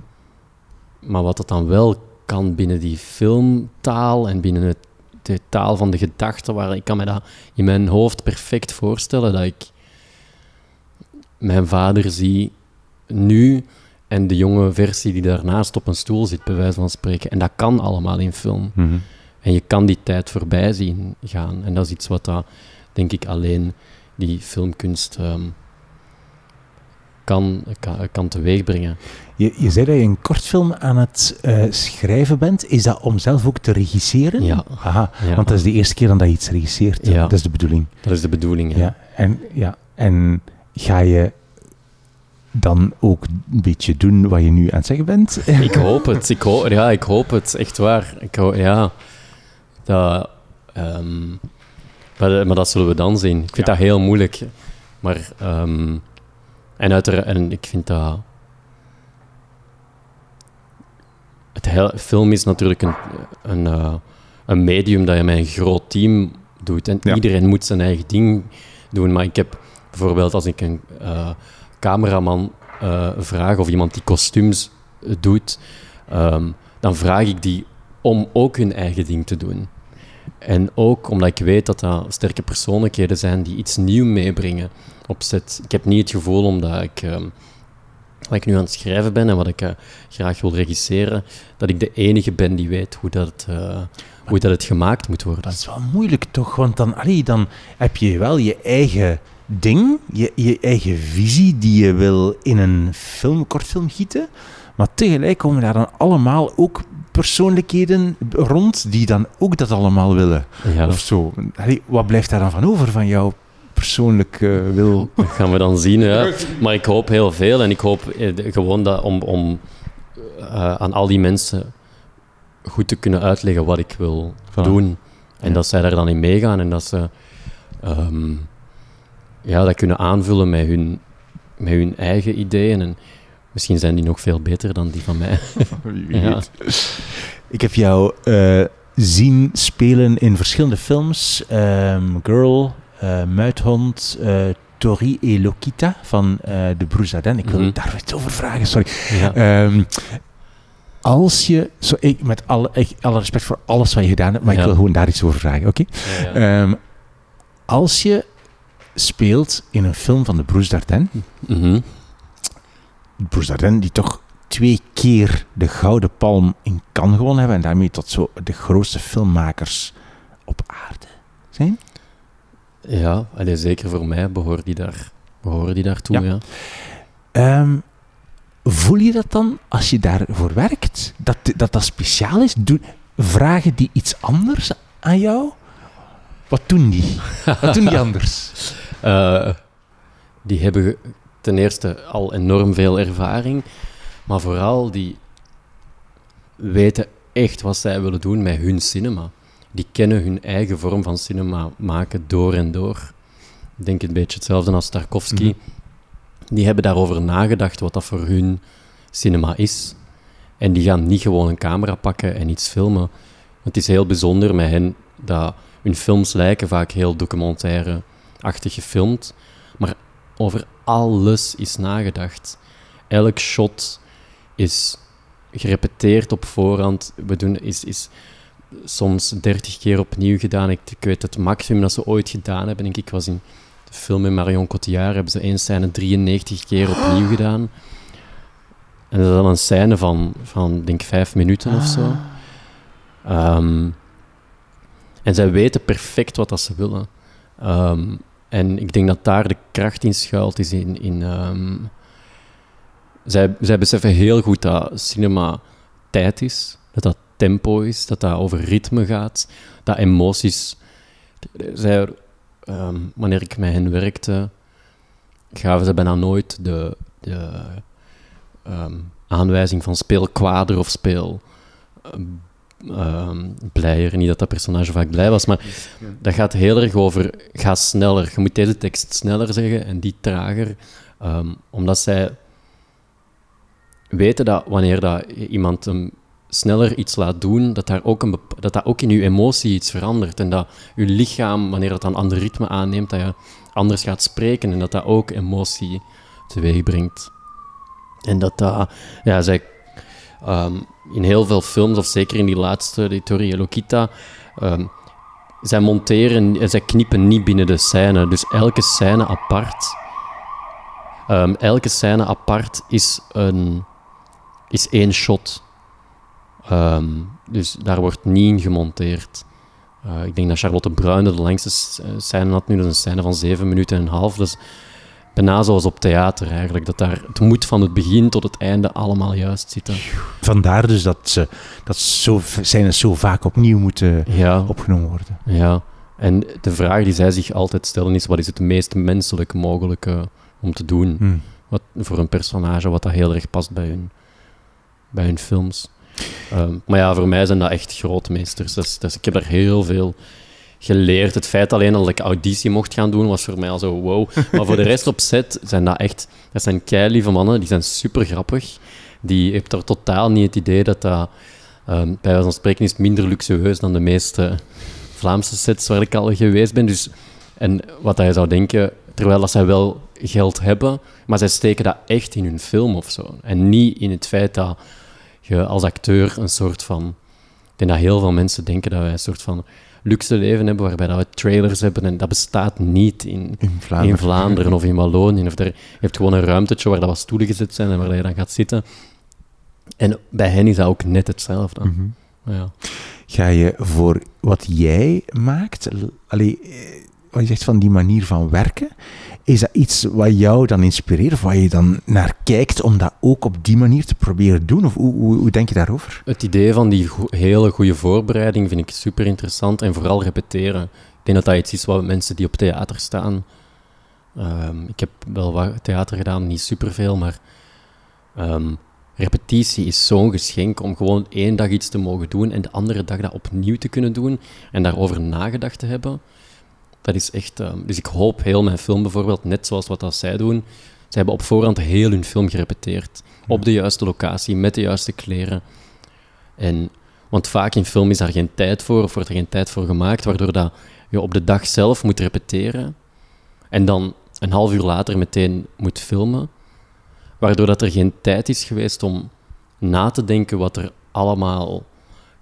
Maar wat dat dan wel kan binnen die filmtaal en binnen het, de taal van de gedachten, waar ik kan me dat in mijn hoofd perfect voorstellen dat ik mijn vader zie nu en de jonge versie die daarnaast op een stoel zit, bij wijze van spreken. En dat kan allemaal in film. Mhm. En je kan die tijd voorbij zien gaan. En dat is iets wat dat, denk ik, alleen die filmkunst ehm, kan, kan, kan teweegbrengen. Je, je zei dat je een kortfilm aan het eh, schrijven bent. Is dat om zelf ook te regisseren? Ja. Aha, Ja. want dat is de eerste keer dat je iets regisseert. Ja. Dat is de bedoeling. Dat is de bedoeling. Ja. Ja. En, ja. en ga je dan ook een beetje doen wat je nu aan het zeggen bent? Ik hoop het. Ik hoop, ja, ik hoop het. Echt waar. Ik ho- ja. Dat, ehm, maar, maar dat zullen we dan zien. Ik vind dat heel moeilijk. Maar, ehm, en, uiteraard, en ik vind dat... Het heel, film is natuurlijk een, een, eh, een medium dat je met een groot team doet. En Ja. iedereen moet zijn eigen ding doen. Maar ik heb bijvoorbeeld als ik een eh, cameraman eh, vraag of iemand die kostuums doet, ehm, dan vraag ik die om ook hun eigen ding te doen. En ook omdat ik weet dat dat sterke persoonlijkheden zijn die iets nieuw meebrengen op. Ik heb niet het gevoel, omdat ik, ehm, wat ik nu aan het schrijven ben en wat ik eh, graag wil regisseren, dat ik de enige ben die weet hoe dat, eh, hoe dat het gemaakt moet worden. Dat is wel moeilijk toch? Want dan, allee, dan heb je wel je eigen ding, je, je eigen visie die je wil in een film, kortfilm gieten. Maar tegelijk komen daar dan allemaal ook persoonlijkheden rond die dan ook dat allemaal willen. Ja, Of zo. Allee, wat blijft daar dan van over van jouw persoonlijk eh, wil? dat gaan we dan zien. Ja. Maar ik hoop heel veel en ik hoop eh, gewoon dat om, om eh, aan al die mensen goed te kunnen uitleggen wat ik wil Voilà. doen. En Ja. dat zij daar dan in meegaan en dat ze ehm, ja, dat kunnen aanvullen met hun, met hun eigen ideeën. En misschien zijn die nog veel beter dan die van mij. Wie Ja. weet. Ik heb jou eh, zien spelen in verschillende films. Ehm, Girl, Muithond, eh Tori et Lokita van eh de Broers Ardennes. Ik wil Mhm. daar iets over vragen, sorry. ja. Ehm, als je, zo, ik, met alle, ik, alle respect voor alles wat je gedaan hebt, maar Ja. ik wil gewoon daar iets over vragen, oké? Ja. Ehm, als je speelt in een film van de Dardenne, Mhm. Bruce Dardenne die toch twee keer de Gouden Palm in Cannes gewonnen hebben en daarmee tot zo de grootste filmmakers op aarde zijn. Ja, allee, zeker voor mij behoren die, daar, behoren die daartoe, Ja. ja. Ehm, voel je dat dan als je daarvoor werkt? Dat dat, dat speciaal is? Doe, vragen die iets anders aan jou? Wat doen die? Wat doen die anders? Eh, die hebben ten eerste al enorm veel ervaring, maar vooral die weten echt wat zij willen doen met hun cinema. Die kennen hun eigen vorm van cinema maken door en door. Ik denk een beetje hetzelfde als Tarkovsky. Mhm. Die hebben daarover nagedacht wat dat voor hun cinema is. En die gaan niet gewoon een camera pakken en iets filmen. Het is heel bijzonder met hen dat hun films lijken vaak heel documentaire-achtig gefilmd, maar over alles is nagedacht. Elk shot is gerepeteerd op voorhand. We doen, is, is soms 30 keer opnieuw gedaan. Ik, ik weet het maximum dat ze ooit gedaan hebben. Denk ik was in de film met Marion Cotillard hebben ze één scène 93 keer opnieuw gedaan. En dat is dan een scène van, van denk ik, vijf minuten of zo. Ehm, en zij weten perfect wat dat ze willen. Ehm, en ik denk dat daar de kracht in schuilt, is in... in ehm, zij, zij beseffen heel goed dat cinema tijd is, dat dat tempo is, dat dat over ritme gaat, dat emoties... Zij, ehm, wanneer ik met hen werkte, gaven ze bijna nooit de, de ehm, aanwijzing van speel kwader of speel ehm, blijer. Niet dat dat personage vaak blij was, maar dat gaat heel erg over ga sneller. Je moet deze tekst sneller zeggen en die trager. Omdat zij weten dat wanneer dat iemand hem sneller iets laat doen, dat, daar ook een dat dat ook in je emotie iets verandert. En dat je lichaam, wanneer het een ander ritme aanneemt, dat je anders gaat spreken en dat dat ook emotie teweeg brengt. En dat dat, ja, zij, ehm, in heel veel films, of zeker in die laatste, die Tori Lokita, ehm, zij monteren en zij knippen niet binnen de scène. Dus elke scène apart, ehm, elke scène apart is, een, is één shot. Ehm, dus daar wordt niet in gemonteerd. Eh, ik denk dat Charlotte Bruine de langste eh, scène had nu, dat is een scène van zeven minuten en een half. Dus bijna zoals op theater eigenlijk. Dat daar, het moet van het begin tot het einde allemaal juist zitten. Vandaar dus dat, ze, dat zo, scènes zo vaak opnieuw moeten Ja, opgenomen worden. ja. En de vraag die zij zich altijd stellen is, wat is het meest menselijk mogelijke om te doen? Hm. Wat, voor een personage, wat dat heel erg past bij hun, bij hun films. Ehm, maar ja, voor mij zijn dat echt grootmeesters. Dus, dus ik heb daar heel veel geleerd. Het feit alleen al dat ik auditie mocht gaan doen, was voor mij al zo wow. Maar voor de rest op set zijn dat echt... Dat zijn lieve mannen, die zijn super grappig. Die heeft er totaal niet het idee dat dat... ehm, bij wijze van spreken is minder luxueus dan de meeste Vlaamse sets waar ik al geweest ben. Dus, en wat je zou denken, terwijl dat zij wel geld hebben, maar zij steken dat echt in hun film of zo. En niet in het feit dat je als acteur een soort van... Ik denk dat heel veel mensen denken dat wij een soort van luxe leven hebben, waarbij dat we trailers hebben en dat bestaat niet in, In Vlaanderen. in Vlaanderen of in Wallonië. Of er, je hebt gewoon een ruimtetje waar dat wat stoelen gezet zijn en waar je dan gaat zitten. En bij hen is dat ook net hetzelfde. Mhm. Ja. Ga je voor wat jij maakt, allee, wat je zegt van die manier van werken, is dat iets wat jou dan inspireert of waar je dan naar kijkt om dat ook op die manier te proberen doen? Of hoe, hoe, denk je daarover? Het idee van die hele goede voorbereiding vind ik super interessant en vooral repeteren. Ik denk dat dat iets is wat mensen die op theater staan. ehm, ik heb wel wat theater gedaan, niet superveel, maar ehm, repetitie is zo'n geschenk om gewoon één dag iets te mogen doen en de andere dag dat opnieuw te kunnen doen en daarover nagedacht te hebben. Dat is echt. ehm, dus ik hoop heel mijn film bijvoorbeeld, net zoals wat dat zij doen. Ze hebben op voorhand heel hun film gerepeteerd. Op de juiste locatie, met de juiste kleren. En, want vaak in film is daar geen tijd voor, of wordt er geen tijd voor gemaakt, waardoor dat je op de dag zelf moet repeteren. En dan een half uur later meteen moet filmen. Waardoor dat er geen tijd is geweest om na te denken wat er allemaal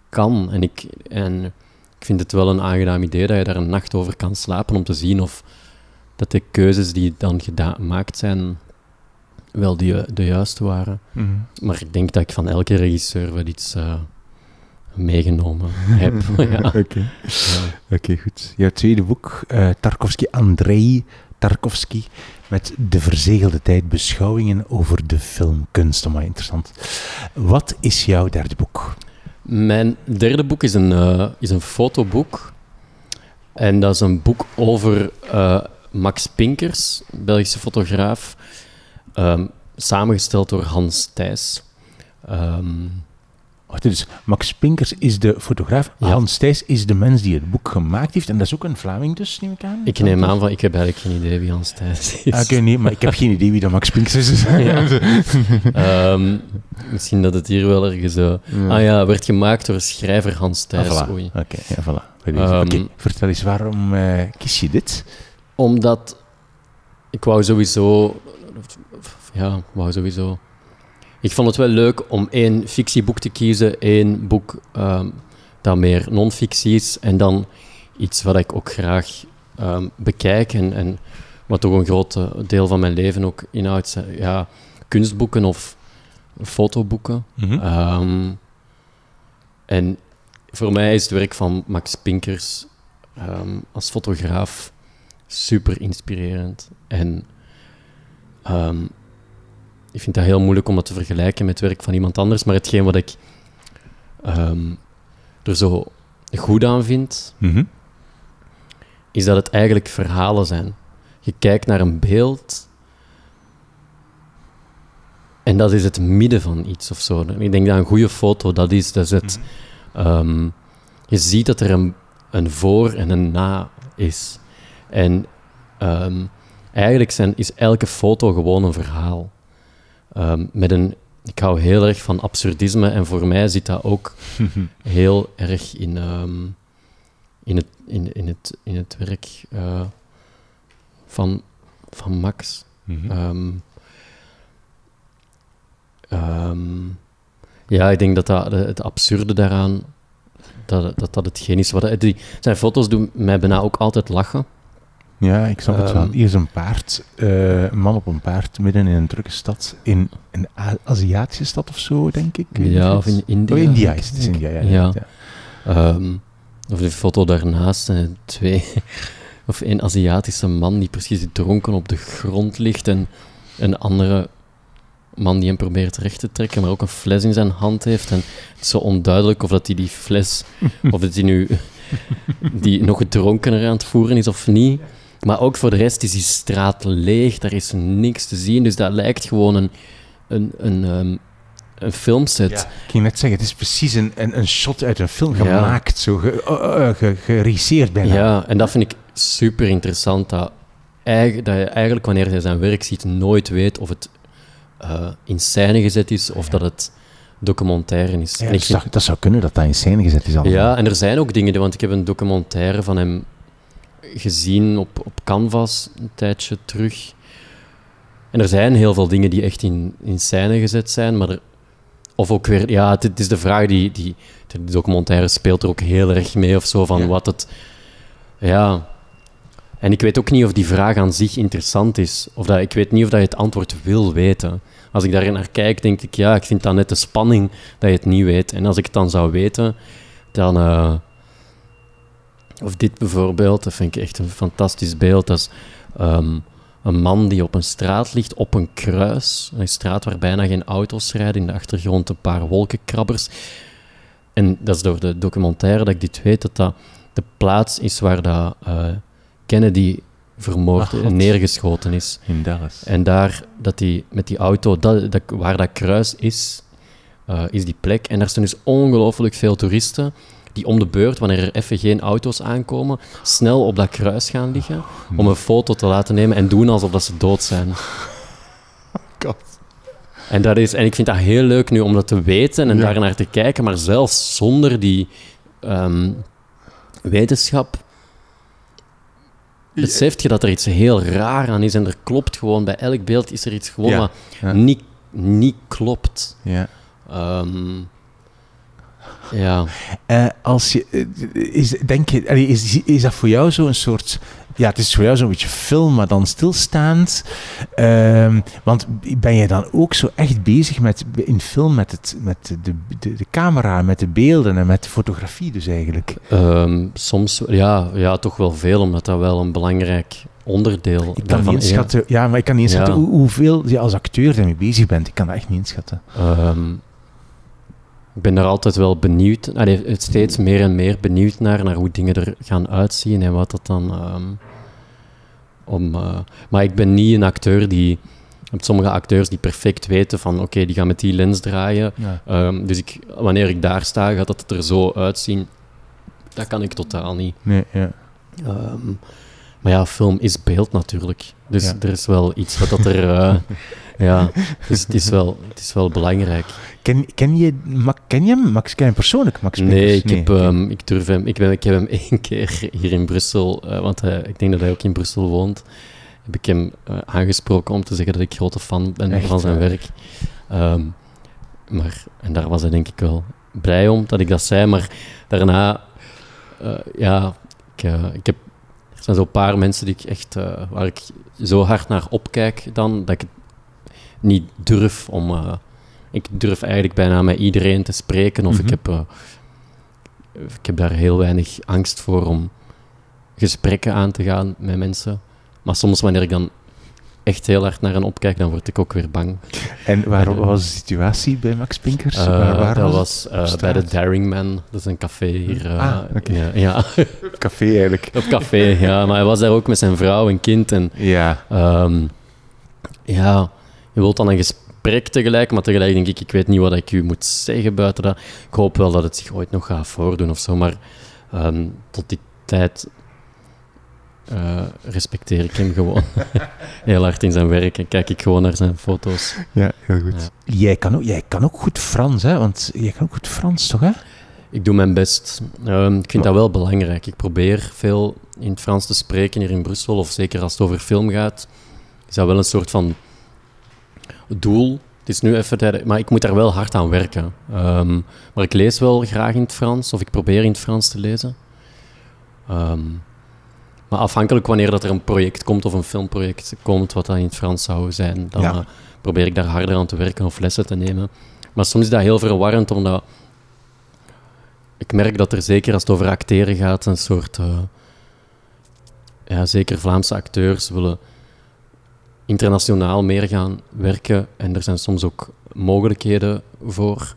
kan. En ik, en vind het wel een aangenaam idee dat je daar een nacht over kan slapen om te zien of dat de keuzes die dan gemaakt zijn wel die, de juiste waren. Mhm. Maar ik denk dat ik van elke regisseur wel iets eh, meegenomen heb. ja. Oké, Ja. Goed. Jouw tweede boek, eh Tarkovsky, Andrei Tarkovsky, met De Verzegelde Tijd, beschouwingen over de filmkunst. Maar interessant. Wat is jouw derde boek? Mijn derde boek is een, eh, is een fotoboek. En dat is een boek over eh, Max Pinkers, Belgische fotograaf. ehm, samengesteld door Hans Thijs. Ehm, Wacht, dus Max Pinkers is de fotograaf, Ja. Hans Thijs is de mens die het boek gemaakt heeft. En dat is ook een Vlaming dus, neem ik aan? ik neem aan van, ik heb eigenlijk geen idee wie Hans Thijs is. Ah, Oké, nee, maar ik heb geen idee wie dat Max Pinkers is. Ja. Ehm, misschien dat het hier wel ergens... eh, Ah ja, werd gemaakt door schrijver Hans Thijs. Ah, voilà. Oei. Oké, ja, voilà. Ehm, vertel eens, waarom eh, kies je dit? Omdat ik wou sowieso. Ja, wou sowieso. Ik vond het wel leuk om één fictieboek te kiezen, één boek ehm, dat meer non-fictie is, en dan iets wat ik ook graag ehm, bekijk en, en wat toch een groot eh, deel van mijn leven ook inhoudt. Ja, kunstboeken of fotoboeken. Mhm. Ehm, en voor mij is het werk van Max Pinkers als fotograaf super inspirerend. En ik vind dat heel moeilijk om dat te vergelijken met het werk van iemand anders. Maar hetgeen wat ik ehm, er zo goed aan vind, Mhm. is dat het eigenlijk verhalen zijn. Je kijkt naar een beeld en dat is het midden van iets of zo. Ik denk dat een goede foto dat is. Dat is het, ehm, je ziet dat er een, een voor en een na is. En ehm, eigenlijk zijn, is elke foto gewoon een verhaal. Ehm, met een, ik hou heel erg van absurdisme en voor mij zit dat ook heel erg in, ehm, in, het, in, in, het, in het werk eh, van, van Max. Mhm. Ehm, ja, ik denk dat, dat het absurde daaraan, dat dat, dat hetgeen is. Wat, die, zijn foto's doen mij bijna ook altijd lachen. Ja, ik snap het wel. Ehm, Hier is een paard, eh, een man op een paard, midden in een drukke stad. In een A- Aziatische stad of zo, denk ik. Ja, of in India. Oh, India is het. is. India, ja. Ja. ja. Ehm, of de foto daarnaast zijn twee... Of een Aziatische man die precies dronken op de grond ligt en een andere man die hem probeert recht te trekken, maar ook een fles in zijn hand heeft. En het is zo onduidelijk of dat hij die fles, of dat hij nu die nog dronkener aan het voeren is of niet. Maar ook voor de rest is die straat leeg, daar is niks te zien. Dus dat lijkt gewoon een, een, een, ehm, een filmset. Ja, ik ging net zeggen, het is precies een, een, een shot uit een film Ja. gemaakt, zo ge, uh, uh, ge- geregisseerd bijna. Ja, en dat vind ik super interessant. Dat, eigen- dat je eigenlijk wanneer je zijn werk ziet, nooit weet of het eh, in scène gezet is of dat het documentaire is. Ja, En ik dat, vind- zou, dat zou kunnen dat dat in scène gezet is allemaal. ja, en er zijn ook dingen, want ik heb een documentaire van hem gezien op, op Canvas een tijdje terug. En er zijn heel veel dingen die echt in, in scène gezet zijn, maar er, of ook weer, ja, het, het is de vraag die, die, de documentaire speelt er ook heel erg mee of zo, van Ja. wat het, ja. En ik weet ook niet of die vraag aan zich interessant is, of dat, ik weet niet of dat je het antwoord wil weten. Als ik daar naar kijk, denk ik, ja, ik vind dat net de spanning dat je het niet weet. En als ik het dan zou weten, dan... eh, of dit bijvoorbeeld, dat vind ik echt een fantastisch beeld. Dat is ehm, een man die op een straat ligt, op een kruis. Een straat waar bijna geen auto's rijden. In de achtergrond een paar wolkenkrabbers. En dat is door de documentaire dat ik dit weet, dat dat de plaats is waar dat, eh, Kennedy vermoord, Ach, God. en neergeschoten is. In Dallas. En daar, dat die, met die auto, dat, dat, waar dat kruis is, eh, is die plek. En daar staan dus ongelooflijk veel toeristen die om de beurt, wanneer er even geen auto's aankomen, snel op dat kruis gaan liggen om een foto te laten nemen en doen alsof dat ze dood zijn. God. En, dat is, en ik vind dat heel leuk nu om dat te weten en Ja. daar naar te kijken, maar zelfs zonder die ehm, wetenschap beseft je dat er iets heel raar aan is en er klopt gewoon, bij elk beeld is er iets gewoon Ja, wat ja. niet, niet klopt. Ja. Ehm, Ja. Eh, als je, eh, is, denk je, is, is dat voor jou zo'n soort... Ja, het is voor jou zo'n beetje film, maar dan stilstaand. Ehm, want ben je dan ook zo echt bezig met, in film met, het, met de, de, de camera, met de beelden en met de fotografie dus eigenlijk? Ehm, soms, ja, ja, toch wel veel, omdat dat wel een belangrijk onderdeel Ik kan niet is. inschatten, ja, maar ik kan niet inschatten Ja. hoe, hoeveel je als acteur ermee bezig bent. Ik kan dat echt niet inschatten. Ehm, ik ben daar altijd wel benieuwd, allee, het steeds meer en meer benieuwd naar, naar hoe dingen er gaan uitzien en wat dat dan ehm, om... eh, maar ik ben niet een acteur die... Je sommige acteurs die perfect weten van oké, die gaan met die lens draaien. Ja. Ehm, dus ik, wanneer ik daar sta, gaat dat er zo uitzien. Dat kan ik totaal niet. Nee, ja. Ehm, maar ja, film is beeld natuurlijk. Dus Ja. er is wel iets wat dat er... eh, ja, dus het is wel, het is wel belangrijk. Ken, ken, je, ken je hem? Max, ken je hem persoonlijk, Max Nee, ik, heb, ehm, ik durf hem... Ik, ben, ik heb hem één keer hier in Brussel, eh, want hij, ik denk dat hij ook in Brussel woont, heb ik hem eh, aangesproken om te zeggen dat ik grote fan ben Echt, van zijn werk. Ehm, maar, en daar was hij denk ik wel blij om dat ik dat zei, maar daarna... eh, ja, ik, eh, ik heb... Er zijn zo'n paar mensen die ik echt, eh, waar ik zo hard naar opkijk dan, dat ik het niet durf om... eh, ik durf eigenlijk bijna met iedereen te spreken, of Mhm. ik, heb, eh, ik heb daar heel weinig angst voor om gesprekken aan te gaan met mensen. Maar soms wanneer ik dan echt heel hard naar hen opkijk, dan word ik ook weer bang. En waar Eh, was de situatie bij Max Pinkers? Waar, waar dat was bij de? Daring Man, dat is een café hier. eh, Ah, oké. ja, ja? Café eigenlijk. op café, ja. Maar hij was daar ook met zijn vrouw en kind en Ja. Ehm, ja, je wilt dan een gesprek tegelijk, maar tegelijk denk ik, ik weet niet wat ik u moet zeggen buiten dat. Ik hoop wel dat het zich ooit nog gaat voordoen of zo, maar ehm, tot die tijd eh, respecteer ik hem gewoon heel hard in zijn werk en kijk ik gewoon naar zijn foto's. Ja, heel goed. Jij, kan ook, jij kan ook goed Frans, hè? Want jij kan ook goed Frans, toch, hè? Ik doe mijn best. Ehm, ik vind dat wel belangrijk. Ik probeer veel in het Frans te spreken hier in Brussel, of zeker als het over film gaat. Is dat wel een soort van doel. Het is nu even, tijd- maar ik moet daar wel hard aan werken. Ehm, maar ik lees wel graag in het Frans, of ik probeer in het Frans te lezen. Ehm, maar afhankelijk wanneer dat er een project komt of een filmproject komt wat dan in het Frans zou zijn, dan Ja. eh, probeer ik daar harder aan te werken of lessen te nemen. Maar soms is dat heel verwarrend, omdat ik merk dat er zeker als het over acteren gaat, een soort. eh, ja, zeker Vlaamse acteurs willen internationaal meer gaan werken. En er zijn soms ook mogelijkheden voor.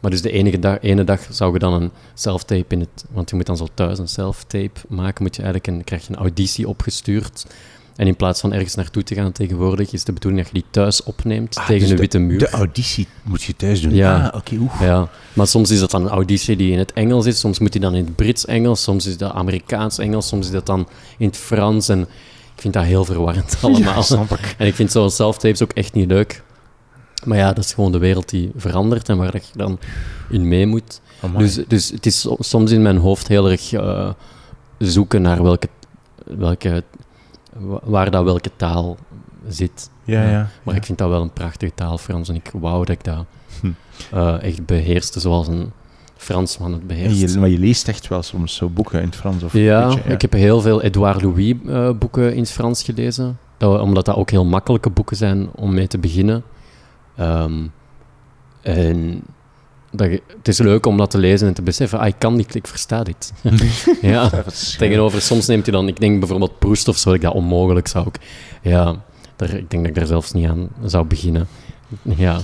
Maar dus de enige dag, ene dag zou je dan een self-tape in het... Want je moet dan zo thuis een self-tape maken. Moet je eigenlijk een, krijg je een auditie opgestuurd. En in plaats van ergens naartoe te gaan tegenwoordig, is de bedoeling dat je die thuis opneemt Ah, tegen dus een de- witte muur. De auditie moet je thuis doen. Ja. Ah, oké, oeh. Ja, maar soms is dat dan een auditie die in het Engels is, soms moet die dan in het Brits-Engels, soms is dat Amerikaans-Engels, soms is dat dan in het Frans. En ik vind dat heel verwarrend allemaal. Ja, snap ik. En ik vind zo'n self-tapes ook echt niet leuk. Maar ja, dat is gewoon de wereld die verandert en waar dat je dan in mee moet. Dus, dus het is so- soms in mijn hoofd heel erg eh, zoeken naar welke, welke, wa- waar dat welke taal zit. ja, ja. Maar ja. ik vind dat wel een prachtige taal, Frans. En ik wou dat ik dat Hm. eh, echt beheerste zoals een Fransman het beheerst. je, maar je leest echt wel soms zo boeken in het Frans? Of ja, je, ik heb heel veel Edouard Louis eh, boeken in het Frans gelezen. Dat- omdat dat ook heel makkelijke boeken zijn om mee te beginnen. Ehm, en dat het is leuk om dat te lezen en te beseffen, ah, ik kan dit, ik versta dit. ja, tegenover, soms neemt hij dan, ik denk bijvoorbeeld Proust of zo, dat ik dat onmogelijk zou ik, ja, daar, ik denk dat ik daar zelfs niet aan zou beginnen. Ja,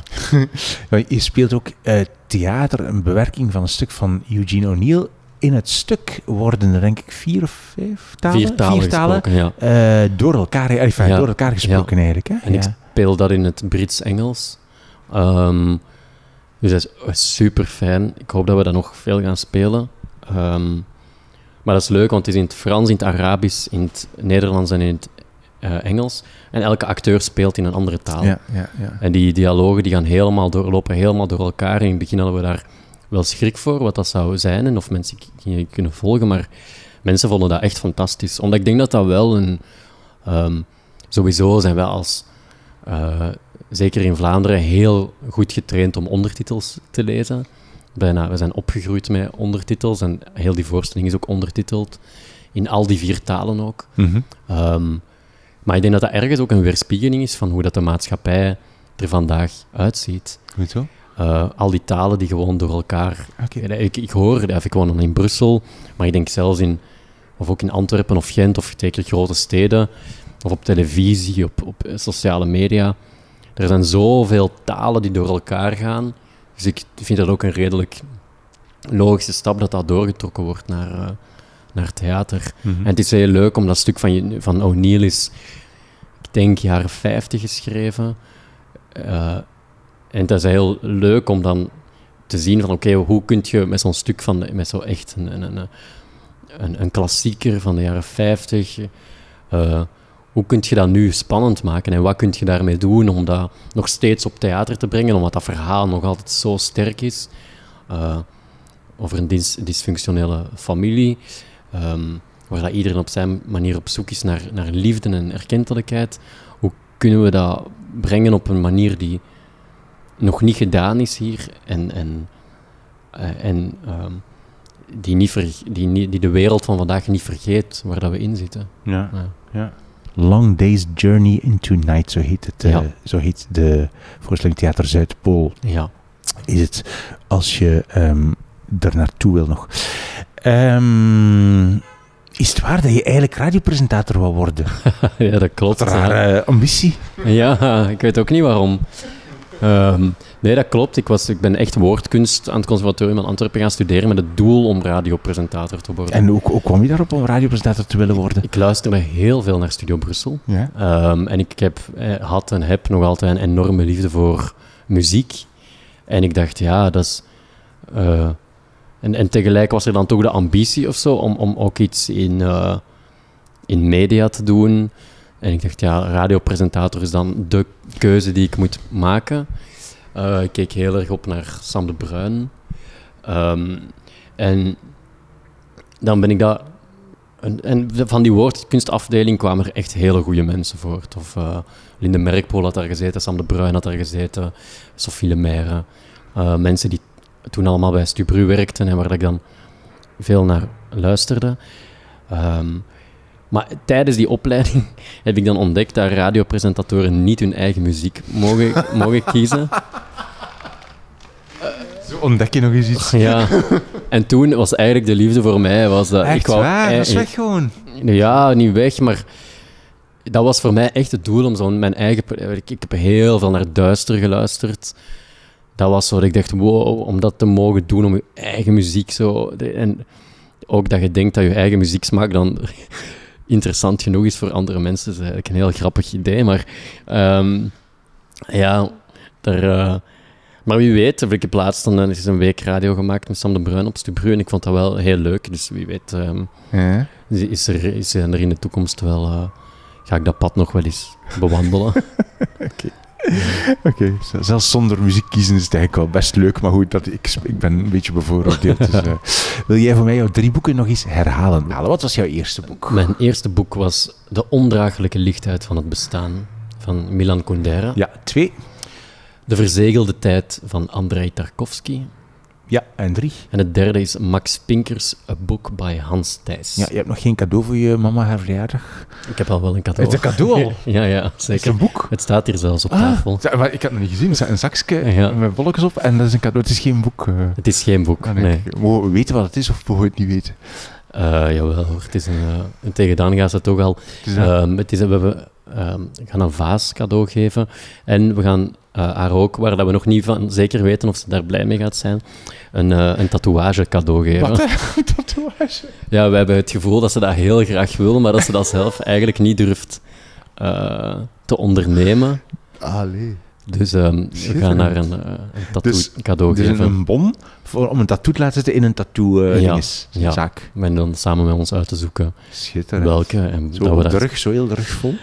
Je speelt ook eh, theater, een bewerking van een stuk van Eugene O'Neill. In het stuk worden er denk ik vier of vijf talen, vier talen gesproken, ja. eh, door, elkaar, eh, enfin, Ja. door elkaar gesproken eigenlijk. Hè? En ik speel dat in het Brits-Engels. Ehm, dus dat is super fijn. Ik hoop dat we dat nog veel gaan spelen. Ehm, maar dat is leuk, want het is in het Frans, in het Arabisch, in het Nederlands en in het eh, Engels. En elke acteur speelt in een andere taal. Ja, ja, ja. En die dialogen die gaan helemaal door, lopen helemaal door elkaar. In het begin hadden we daar wel schrik voor, wat dat zou zijn en of mensen kunnen volgen. Maar mensen vonden dat echt fantastisch. Omdat ik denk dat dat wel een... ehm, sowieso zijn wij als... eh, zeker in Vlaanderen heel goed getraind om ondertitels te lezen. bijna, we zijn opgegroeid met ondertitels en heel die voorstelling is ook ondertiteld. In al die vier talen ook. Ehm, maar ik denk dat dat ergens ook een weerspiegeling is van hoe dat de maatschappij er vandaag uitziet. Goed zo. Eh, al die talen die gewoon door elkaar... Ik, ik hoor, ja, ik woon dan in Brussel, maar ik denk zelfs in... Of ook in Antwerpen of Gent of zeker grote steden, of op televisie, op, op eh, sociale media. Er zijn zoveel talen die door elkaar gaan. Dus ik vind dat ook een redelijk logische stap dat dat doorgetrokken wordt naar, eh, naar theater. Mhm. En het is heel leuk om dat stuk van, je- van O'Neill is, ik denk, jaren 50 geschreven. Eh, en het is heel leuk om dan te zien van, oké, hoe kun je met zo'n stuk van, met zo echt een, een, een, een, een klassieker van de jaren 50, eh, hoe kun je dat nu spannend maken en wat kun je daarmee doen om dat nog steeds op theater te brengen, omdat dat verhaal nog altijd zo sterk is. Eh, over een dis- dysfunctionele familie, ehm, waar dat iedereen op zijn manier op zoek is naar, naar liefde en erkentelijkheid. Hoe kunnen we dat brengen op een manier die nog niet gedaan is hier en, en, eh, en ehm, die, niet ver, die, die de wereld van vandaag niet vergeet waar dat we in zitten. Ja. Ja. ja. Long Day's Journey into Night, zo heet, het, eh, zo heet de voorstelling Theater Zuidpool. Ja. Is het, als je ehm er naartoe wil nog. Ehm, is het waar dat je eigenlijk radiopresentator wil worden? ja, dat klopt. Wat rare ambitie. Ja, ik weet ook niet waarom. Ehm, nee, dat klopt. Ik, was, ik ben echt woordkunst aan het conservatorium in Antwerpen gaan studeren met het doel om radiopresentator te worden. En hoe, hoe kwam je daarop om radiopresentator te willen worden? Ik luisterde heel veel naar Studio Brussel. Ja. Ehm, en ik heb, eh, had en heb nog altijd een enorme liefde voor muziek. En ik dacht, ja, dat is... eh, en, en tegelijk was er dan toch de ambitie of zo om, om ook iets in, eh, in media te doen. En ik dacht, ja, radiopresentator is dan de keuze die ik moet maken. Eh, ik keek heel erg op naar Sam de Bruin. Ehm, en dan ben ik dat... En, en van die woordkunstafdeling kwamen er echt hele goede mensen voort. Of eh, Linde Merkpool had daar gezeten, Sam de Bruin had daar gezeten, Sophie Lemaire. Eh, mensen die toen allemaal bij Stubru werkten en waar ik dan veel naar luisterde. Ehm, maar tijdens die opleiding heb ik dan ontdekt dat radiopresentatoren niet hun eigen muziek mogen, mogen kiezen. Zo ontdek je nog eens iets. Ja. En toen was eigenlijk de liefde voor mij... Was dat, Echt ik wou, waar, dat is weg gewoon. Ja, niet weg, maar dat was voor mij echt het doel om zo'n mijn eigen... Ik, ik heb heel veel naar Duister geluisterd. Dat was zo dat ik dacht, wow, om dat te mogen doen, om je eigen muziek zo... En ook dat je denkt dat je eigen muzieksmaak dan interessant genoeg is voor andere mensen, is eigenlijk een heel grappig idee, maar... ehm, ja, daar... eh, maar wie weet, ik heb laatst dan eens een week radio gemaakt met Sam de Bruin op Stubru en ik vond dat wel heel leuk, dus wie weet... ehm, Ja. is er, is er in de toekomst wel... eh, ga ik dat pad nog wel eens bewandelen. Oké, zelfs zonder muziek kiezen is het eigenlijk wel best leuk, maar goed, dat, ik, ik ben een beetje bevooroordeeld. Dus, eh, wil jij voor mij jouw drie boeken nog eens herhalen? Halen, Wat was jouw eerste boek? Mijn eerste boek was De ondraaglijke lichtheid van het bestaan van Milan Kundera. Ja, twee. De verzegelde tijd van Andrei Tarkovsky. Ja, en drie. En het derde is Max Pinkers, A Book by Hans Thijs. Ja, je hebt nog geen cadeau voor je mama haar verjaardag. Ik heb al wel een cadeau. Het is een cadeau al? ja, ja, Het is zeker. een boek. Het staat hier zelfs op Ah, tafel. ja, maar ik had het nog niet gezien. Er staat een zakje Ja. met bolletjes op en dat is een cadeau. Het is geen boek. eh. Het is geen boek, nee. Mogen we weten wat het is of mogen we het niet weten? Eh, jawel hoor, het is een... eh, en tegen dan gaat ze toch al... Het is een- Ehm, het is, we hebben, we gaan een vaas cadeau geven. En we gaan eh, haar ook, waar dat we nog niet van zeker weten of ze daar blij mee gaat zijn, een, eh, een tatoeage cadeau geven. Wat? Een tatoeage? Ja, we hebben het gevoel dat ze dat heel graag wil, maar dat ze dat zelf eigenlijk niet durft eh, te ondernemen. Allee. Dus ehm, we gaan haar een, een tattoo Dus- cadeau Dus geven. een, een bon voor, om een tattoo te laten zitten in een tattoo eh Ja. En dan samen met ons uit te zoeken Schitterend. welke. En Zo dat we dat- zo heel de rug vol.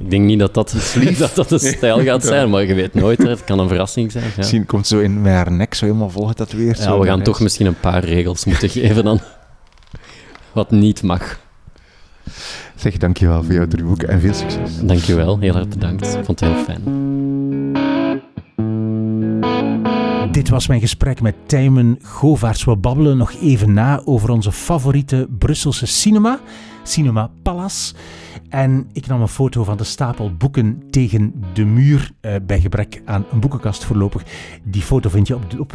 ik denk niet dat dat, dat, dat de stijl gaat zijn, maar je weet nooit. Het kan een verrassing zijn. Ja. Misschien komt zo in met haar nek zo helemaal. Ja, we gaan toch misschien een paar regels moeten geven dan. Wat niet mag. Zeg, dankjewel voor jouw drie boeken en veel succes. Dankjewel, heel erg bedankt. Ik vond het heel fijn. Dit was mijn gesprek met Tijmen Govaerts. We babbelen nog even na over onze favoriete Brusselse cinema, Cinema Palace. En ik nam een foto van de stapel boeken tegen de muur, eh, bij gebrek aan een boekenkast voorlopig. Die foto vind je op, op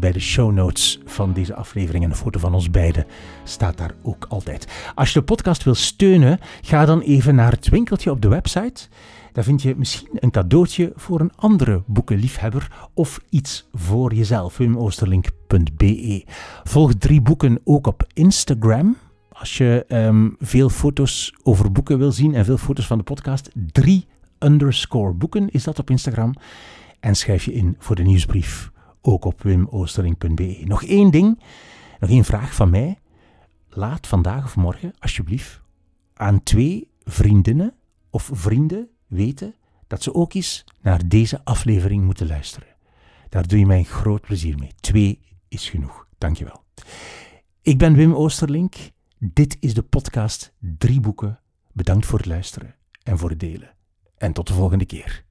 bij de show notes van deze aflevering. En een foto van ons beiden staat daar ook altijd. Als je de podcast wil steunen, ga dan even naar het winkeltje op de website. Daar vind je misschien een cadeautje voor een andere boekenliefhebber of iets voor jezelf. wimoosterlink.be. Volg drie boeken ook op Instagram. Als je ehm, veel foto's over boeken wil zien en veel foto's van de podcast, drie underscore boeken is dat op Instagram. En schrijf je in voor de nieuwsbrief, ook op wimoosterling.be. Nog één ding, nog één vraag van mij. Laat vandaag of morgen, alsjeblieft, aan twee vriendinnen of vrienden weten dat ze ook eens naar deze aflevering moeten luisteren. Daar doe je mij groot plezier mee. Twee is genoeg. Dankjewel. Ik ben Wim Oosterlink. Dit is de podcast Drie Boeken. Bedankt voor het luisteren en voor het delen. En tot de volgende keer.